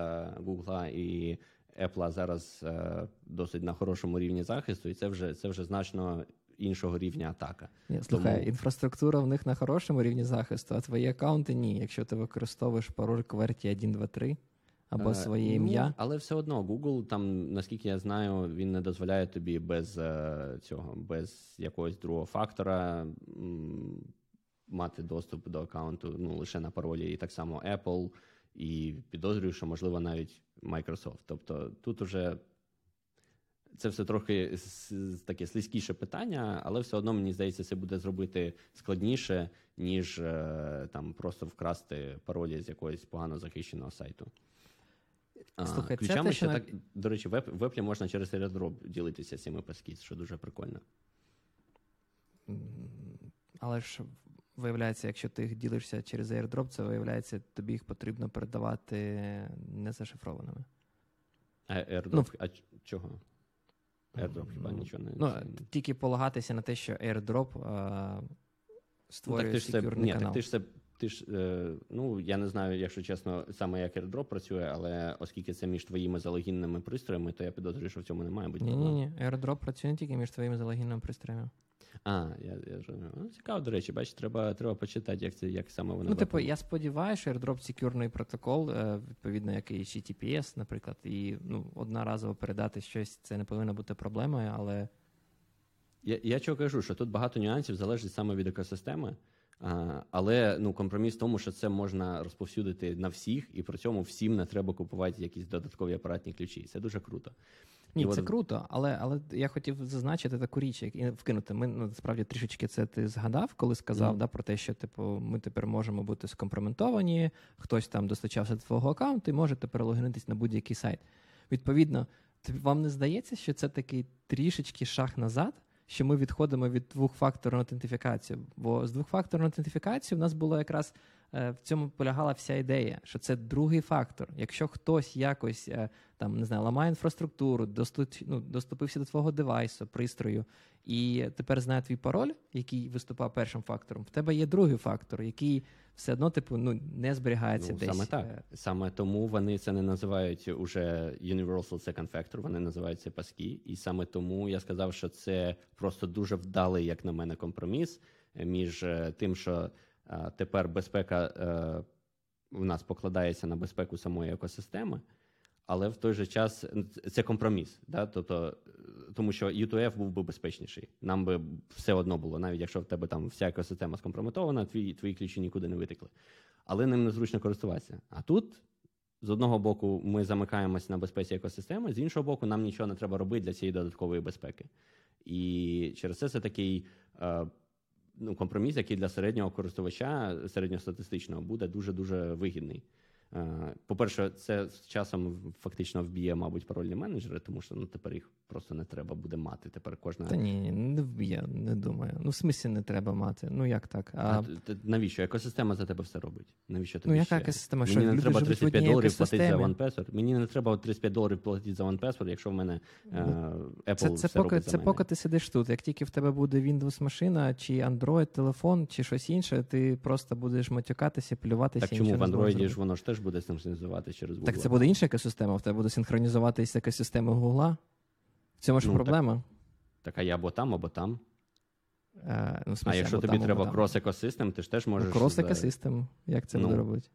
Google і Apple зараз е, досить на хорошому рівні захисту, і це вже це вже значно іншого рівня атака. Ні, слухай, Тому- інфраструктура в них на хорошому рівні захисту, а твої аккаунти ні. Якщо ти використовуєш пароль QWERTY 123 або Е, своє ну, ім'я. але все одно Google, там, наскільки я знаю, він не дозволяє тобі без е, цього, без якогось другого фактора мати доступ до аккаунту ну, лише на паролі, і так само Apple, і підозрюю, що можливо навіть Microsoft. Тобто тут уже. Це все трохи таке слизькіше питання, але все одно мені здається, це буде зробити складніше, ніж е, там просто вкрасти паролі з якогось погано захищеного сайту. Слухай, це ключами те, ще що на- так, до речі, в Еп- в Apple можна через AirDrop ділитися цими паскіз, що дуже прикольно. Але ж виявляється, якщо ти їх ділишся через airdrop, це виявляється, тобі їх потрібно передавати не зашифрованими. А AirDrop, Ну, а чого? AirDrop хіба нічого не. Ну, тільки полагатися на те, що airdrop створює Ну, так ти ж це, ні, канал. так ти ж це. Ти ж, е, ну, я не знаю, якщо чесно, саме як AirDrop працює, але оскільки це між твоїми залогінними пристроями, то я підозрюю, що в цьому не має бути. Ні, ні, ні. AirDrop працює не тільки між твоїми залогінними пристроями. А, я, я розумію. Ну, цікаво, до речі, бачиш, треба, треба почитати, як це як саме воно. Ну, типу, я сподіваюся, що AirDrop секюрний протокол, е, відповідно, як і HTTPS, наприклад, і ну, одноразово передати щось, це не повинно бути проблемою, але Я, я чого кажу, що тут багато нюансів залежить саме від екосистеми. Але ну, компроміс в тому, що це можна розповсюдити на всіх, і при цьому всім не треба купувати якісь додаткові апаратні ключі. Це дуже круто. Ні, це круто, але, але я хотів зазначити таку річ, як і вкинути. Ми ну, насправді трішечки це ти згадав, коли сказав Мгм. да, про те, що типу ми тепер можемо бути скомпроментовані, хтось там достачався до твого аккаунту і може тепер логінитись на будь-який сайт. Відповідно, вам не здається, що це такий трішечки шаг назад, що ми відходимо від двохфакторної аутентифікації? Бо з двохфакторної аутентифікації у нас було якраз в цьому полягала вся ідея, що це другий фактор. Якщо хтось якось е, там не знаю, ламає інфраструктуру, доступ, ну, доступився до твого девайсу, пристрою, і тепер знає твій пароль, який виступав першим фактором. В тебе є другий фактор, який все одно типу ну не зберігається Ну, десь. саме так. Е, Саме тому вони це не називають уже Universal Second Factor, вони називають це паски. І саме тому я сказав, що це просто дуже вдалий, як на мене, компроміс е, між е, тим, що е, тепер безпека е, в нас покладається на безпеку самої екосистеми, але в той же час це компроміс. Да? Тобто, тому що U2F був би безпечніший. Нам би все одно було, навіть якщо в тебе там вся екосистема скомпрометована, твої, твої ключі нікуди не витекли. Але ним незручно користуватися. А тут. З одного боку, ми замикаємось на безпеці екосистеми, з іншого боку, нам нічого не треба робити для цієї додаткової безпеки. І через це це такий е, ну, компроміс, який для середнього користувача, середньостатистичного, буде дуже-дуже вигідний. Е, По-перше, це з часом фактично вб'є, мабуть, парольні менеджери, тому що ну, тепер їх просто не треба буде мати. Тепер кожна. Та ні, ні, не вб'є, не думаю. Ну, в смислі не треба мати. Ну як так? А, А, навіщо? Екосистема за тебе все робить. Навіщо тобі ну, яка ще? екосистема? Мені Що не треба живуть в 35 доларів платити за? OnePassword. Мені не треба 35 доларів платити за OnePassword, якщо в мене е, Apple Це, це, все поки, робить це мене. поки ти сидиш тут. Як тільки в тебе буде Windows машина, чи Android телефон, чи щось інше, ти просто будеш матюкатися, плюватися. Так чому в Android ж воно ж теж буде синхронізуватися через Google? Так це буде інша екосистема, в тебе буде синхронізуватися екосистема Google. В цьому ж Ну, проблема. Так, а я або там, або там. А, ну, смысле, А якщо або тобі там, треба там. крос екосистем, ти ж теж можеш. Ну, крос за- екосистем. Як це Ну, буде робити?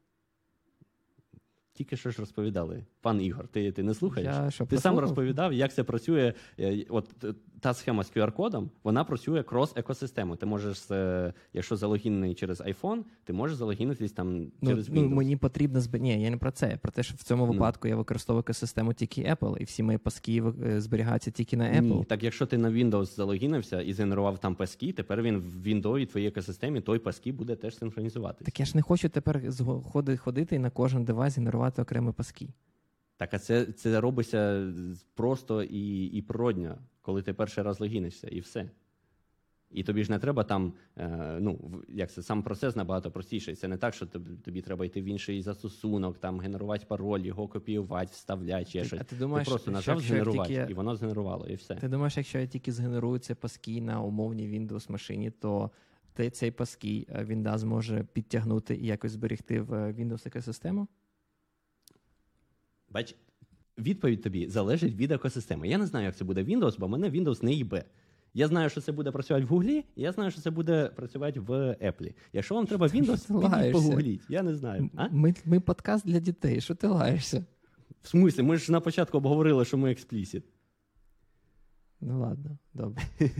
Тільки що ж розповідали. Пан Ігор, ти, ти не слухаєш? Я що, Ти сам розповідав, як це працює. Е, От та схема з QR-кодом, вона працює крос екосистему. Ти можеш, е, якщо залогінений через iPhone, ти можеш залогінитись там Ну, через ну, мені потрібно зб... Ні, я не про це. Про те, що в цьому Ну. випадку я використовую екосистему тільки Apple, і всі мої паски е, зберігаються тільки на Apple. Ні, так якщо ти на Windows залогінився і згенерував там паски, тепер він в Windows твоїй екосистемі той паски буде теж синхронізуватись. Так я ж не хочу тепер ходити і на кожен девайс генерувати окремі паски. Так, а це, це робиться просто і, і природньо, коли ти перший раз логінишся, і все. І тобі ж не треба там, е, ну, як це, сам процес набагато простіший. Це не так, що тобі, тобі треба йти в інший застосунок, там генерувати пароль, його копіювати, вставляти, ще щось. а ти думаєш, ти просто нажав згенерувати, тільки- і воно згенерувало, і все. Ти думаєш, якщо я тільки згенерую ці паски на умовній Windows машині, то цей паски е, Windows зможе підтягнути і якось зберегти в е, Windows екосистему? Бач, відповідь тобі залежить від екосистеми. Я не знаю, як це буде Windows, бо мене Windows не їбе. Я знаю, що це буде працювати в Гуглі, я знаю, що це буде працювати в Apple. Якщо вам треба Windows, погугліть. Я не знаю. А? Ми, ми подкаст для дітей. Що ти лаєшся? В смислі, ми ж на початку обговорили, що ми експлісіт. Ну ладно, добре.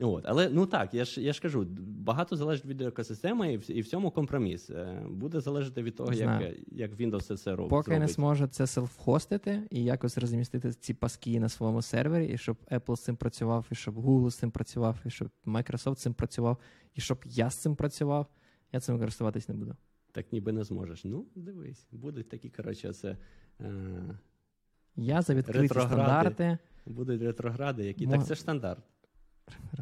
От, але ну так, я ж я ж кажу, багато залежить від екосистеми, і в, і в цьому компроміс. Е, Буде залежати від того, як, Знаю. як Windows це все роб- Поки не зможе це селф-хостити і якось розмістити ці паски на своєму сервері, і щоб Apple з цим працював, і щоб Google з цим працював, і щоб Microsoft з цим працював, і щоб я з цим працював, я цим користуватись не буду. Так ніби не зможеш. Ну, дивись, будуть такі, коротше, це. Е, Я за відкриті Ретрогради. стандарти. будуть ретрогради, які. Мо- Так це ж стандарт.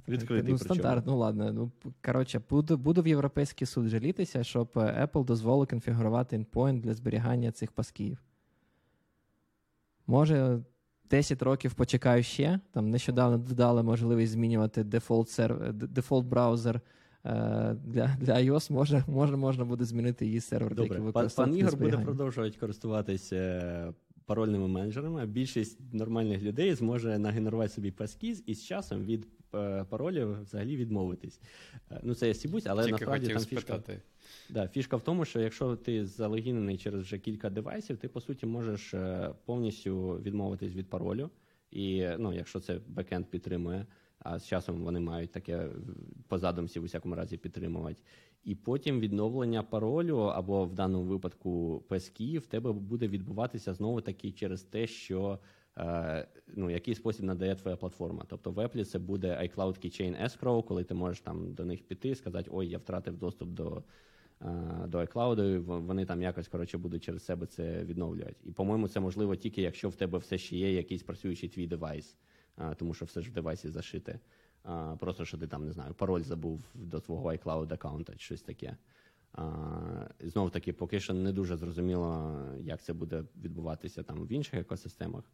Відкритий ну, стандарт, ну ладно. Ну, коротше, буду, буду в Європейський суд жалітися, щоб е, Apple дозволив конфігурувати endpoint для зберігання цих пасків. Може, 10 років почекаю ще. Там нещодавно додали можливість змінювати дефолт, серв... дефолт браузер е, для, для iOS. Може, може, можна буде змінити її сервер, який Добре, пан, використовувати пан Ігор буде продовжувати користуватись е, парольними менеджерами. а Більшість нормальних людей зможе нагенерувати собі паскіз і з часом від е, паролів взагалі відмовитись. Е, ну, це я сібусь, але Тільки насправді там фішка. спитати. Да, фішка в тому, що якщо ти залогінений через вже кілька девайсів, ти по суті можеш е, повністю відмовитись від паролю. І ну, якщо це бекенд підтримує, а з часом вони мають таке е, по задумці в усякому разі підтримувати. І потім відновлення паролю, або в даному випадку паски, в тебе буде відбуватися знову таки через те, що е, ну, який спосіб надає твоя платформа. Тобто в Apple це буде iCloud Keychain Escrow, коли ти можеш там до них піти, сказати, ой, я втратив доступ до е, до iCloud, вони там якось коротше будуть через себе це відновлювати. І, по-моєму, це можливо тільки якщо в тебе все ще є якийсь працюючий твій девайс, тому що все ж в девайсі зашите. Просто що ти там не знаю, пароль забув до твого iCloud аккаунта чи щось таке. Знову таки, поки що не дуже зрозуміло, як це буде відбуватися там в інших екосистемах.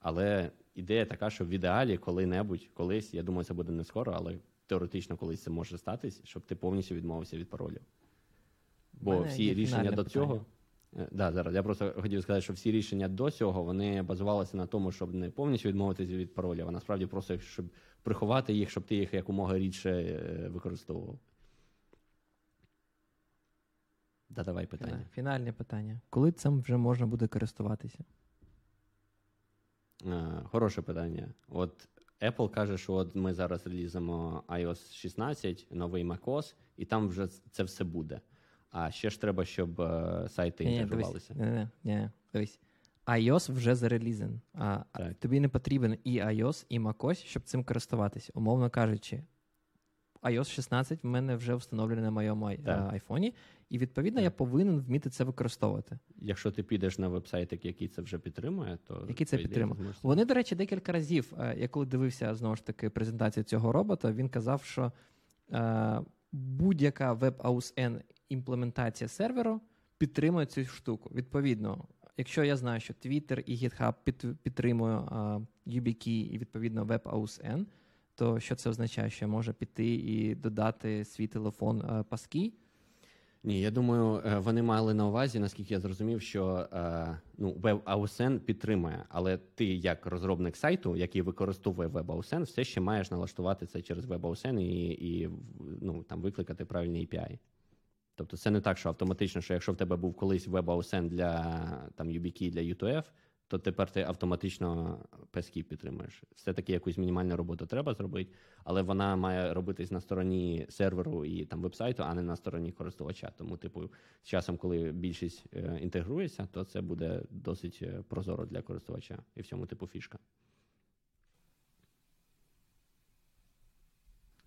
Але ідея така, що в ідеалі коли-небудь, колись, я думаю, це буде не скоро, але теоретично колись це може статись, щоб ти повністю відмовився від паролю. Бо всі рішення до питання. цього. Е, Да, зараз я просто хотів сказати, що всі рішення до цього вони базувалися на тому, щоб не повністю відмовитися від паролю, а насправді просто щоб приховати їх, щоб ти їх якомога рідше е, використовував. Да, давай питання. Фінальне питання. Коли цим вже можна буде користуватися? Е, Хороше питання. От Apple каже, що от ми зараз релізимо iOS 16, новий macOS, і там вже це все буде. А ще ж треба, щоб е, сайти інтегрувалися. ні, ні, дивись. iOS вже зарелізен. А Так. тобі не потрібен і iOS, і macOS, щоб цим користуватися. Умовно кажучи, iOS 16 в мене вже встановлений на моєму е, айфоні, і відповідно я повинен вміти це використовувати. Якщо ти підеш на веб-сайт, який це вже підтримує, то Який це підтримує? Вони, до речі, декілька разів, е, я коли дивився знову ж таки презентацію цього робота, він казав, що будь-яка WebAuthn імплементація серверу підтримує цю штуку. Відповідно, якщо я знаю, що Twitter і GitHub під, підтримує YubiKey і відповідно WebAuthn, то що це означає? Що я можу піти і додати свій телефон е, паски? Ні, я думаю, е, вони мали на увазі, наскільки я зрозумів, що е, ну, WebAuthn підтримує, але ти, як розробник сайту, який використовує WebAuthn, все ще маєш налаштувати це через WebAuthn і, і ну, там, викликати правильні API. Тобто це не так, що автоматично, що якщо в тебе був колись WebAuthn для там, YubiKey, для U2F, то тепер ти автоматично PESKey підтримуєш. Все-таки якусь мінімальну роботу треба зробити, але вона має робитись на стороні серверу і там вебсайту, а не на стороні користувача. Тому, типу, з часом, коли більшість е, інтегрується, то це буде досить е, прозоро для користувача. І в цьому типу фішка.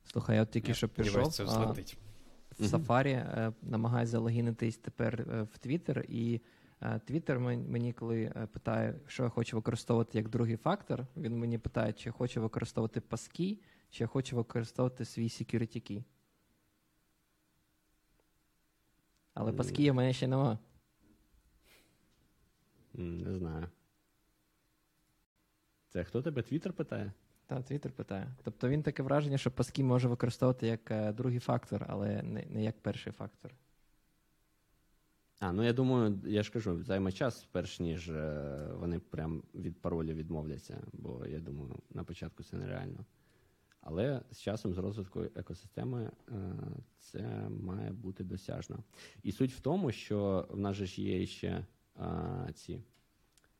Слухай, я от тільки що пішов. це а, взлетить. В Safari, е, намагаюся залогінитись тепер е, в Twitter, і е, Twitter мені, коли питає, що я хочу використовувати як другий фактор, він мені питає, чи я хочу використовувати паски, чи я хочу використовувати свій security key. Але паски в мене ще нема. Не знаю. Це хто тебе Твіттер питає? Та Twitter питає. Тобто він таке враження, що паски може використовувати як е, другий фактор, але не, не як перший фактор. А, ну я думаю, я ж кажу, займе час, перш ніж е, вони прям від паролю відмовляться, бо я думаю, на початку це нереально. Але з часом, з розвитку екосистеми, е, це має бути досяжно. І суть в тому, що в нас же ж є ще е, ці.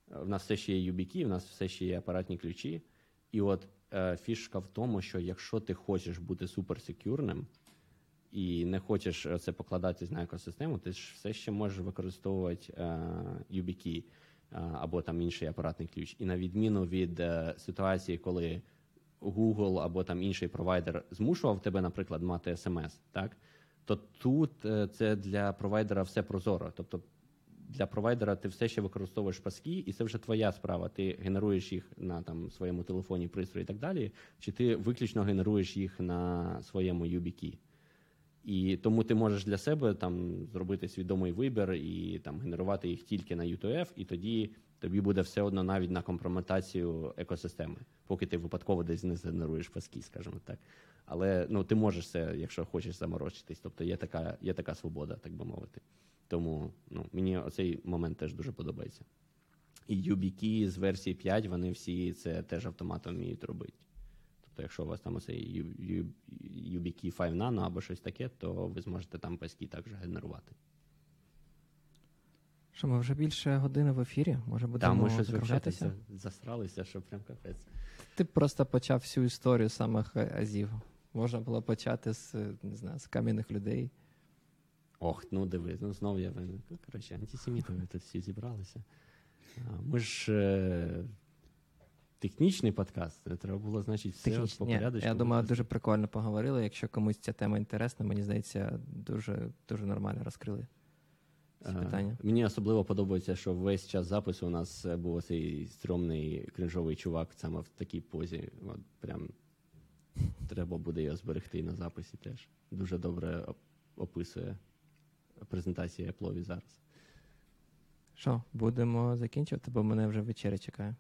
В нас все ще є YubiKey, в нас все ще є апаратні ключі. І от фішка в тому, що якщо ти хочеш бути суперсекюрним, і не хочеш е, це покладатись на екосистему, ти ж все ще можеш використовувати е, YubiKey е, або там інший апаратний ключ. І на відміну від е, ситуації, коли Google або там інший провайдер змушував тебе, наприклад, мати SMS, так то тут е, це для провайдера все прозоро. Тобто для провайдера ти все ще використовуєш паски, і це вже твоя справа. Ти генеруєш їх на там своєму телефоні, пристрої і так далі, чи ти виключно генеруєш їх на своєму YubiKey. І тому ти можеш для себе там зробити свідомий вибір і там генерувати їх тільки на U2F, і тоді тобі буде все одно навіть на компрометацію екосистеми, поки ти випадково десь не згенеруєш паски, скажімо так. Але ну ти можеш це, якщо хочеш заморочитись. Тобто є така, є така свобода, так би мовити. Тому ну, мені оцей момент теж дуже подобається. І YubiKey з версії 5, вони всі це теж автоматом вміють робити. Тобто, якщо у вас там оцей YubiKey 5 Nano або щось таке, то ви зможете там паски також генерувати. Що ми вже більше години в ефірі? Може будемо ми щось взагалі закруглятися? засралися, що прям капець. Ти просто почав всю історію самих азів. Можна було почати з не знаю, з кам'яних людей. Ох, ну диви, ну знов я ну, коротше, антисеміти ви тут всі зібралися. Ми ж е, технічний подкаст, треба було, значить, все Технічні. по Ні, порядочку. я думаю, дуже прикольно поговорили. Якщо комусь ця тема інтересна, мені здається, дуже, дуже нормально розкрили ці Е. Мені особливо подобається, що весь час запису у нас е, був цей стрьомний кринжовий чувак саме в такій позі. От прям треба буде його зберегти на записі теж. Дуже добре описує презентація Apple зараз. Що, будемо закінчувати, бо мене вже вечеря чекає.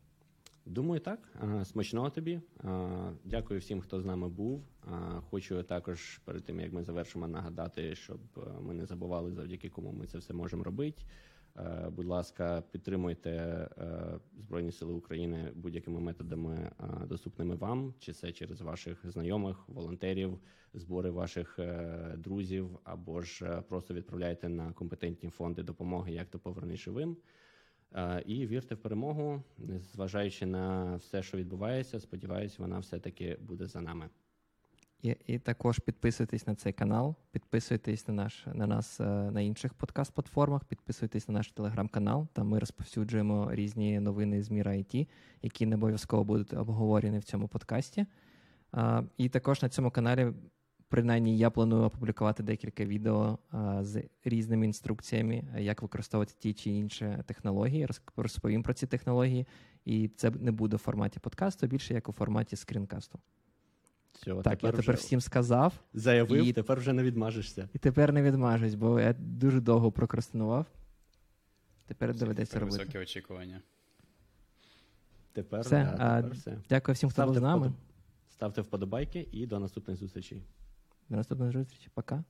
Думаю, так. Смачного тобі. Дякую всім, хто з нами був. Хочу також перед тим, як ми завершимо, нагадати, щоб е, ми не забували, завдяки кому ми це все можемо робити. Е, Будь ласка, підтримуйте е, Збройні Сили України будь-якими методами, е, доступними вам, чи це через ваших знайомих, волонтерів, збори ваших друзів, або ж просто відправляйте на компетентні фонди допомоги, як то поверни живим. І вірте в перемогу, зважаючи на все, що відбувається. Сподіваюсь, вона все-таки буде за нами. І, і також підписуйтесь на цей канал, підписуйтесь на наш на нас е, на інших подкаст-платформах, підписуйтесь на наш телеграм-канал. Там ми розповсюджуємо різні новини з міра IT, які не обов'язково будуть обговорені в цьому подкасті. А, і також на цьому каналі принаймні я планую опублікувати декілька відео а, з різними інструкціями, як використовувати ті чи інші технології. Розповім про ці технології, і це не буде в форматі подкасту, більше як у форматі скрінкасту. Все, Так, я тепер вже всім сказав, заявив, і- тепер вже не відмажешся. і тепер не відмажусь, бо я дуже довго прокрастинував. Тепер доведеться Тепер робити. високі очікування. Тепер, Все, да, а, тепер все. Дякую всім, хто був з нами. вподоб... Ставте вподобайки і до наступних зустрічей. До наступної зустрічі. Пока.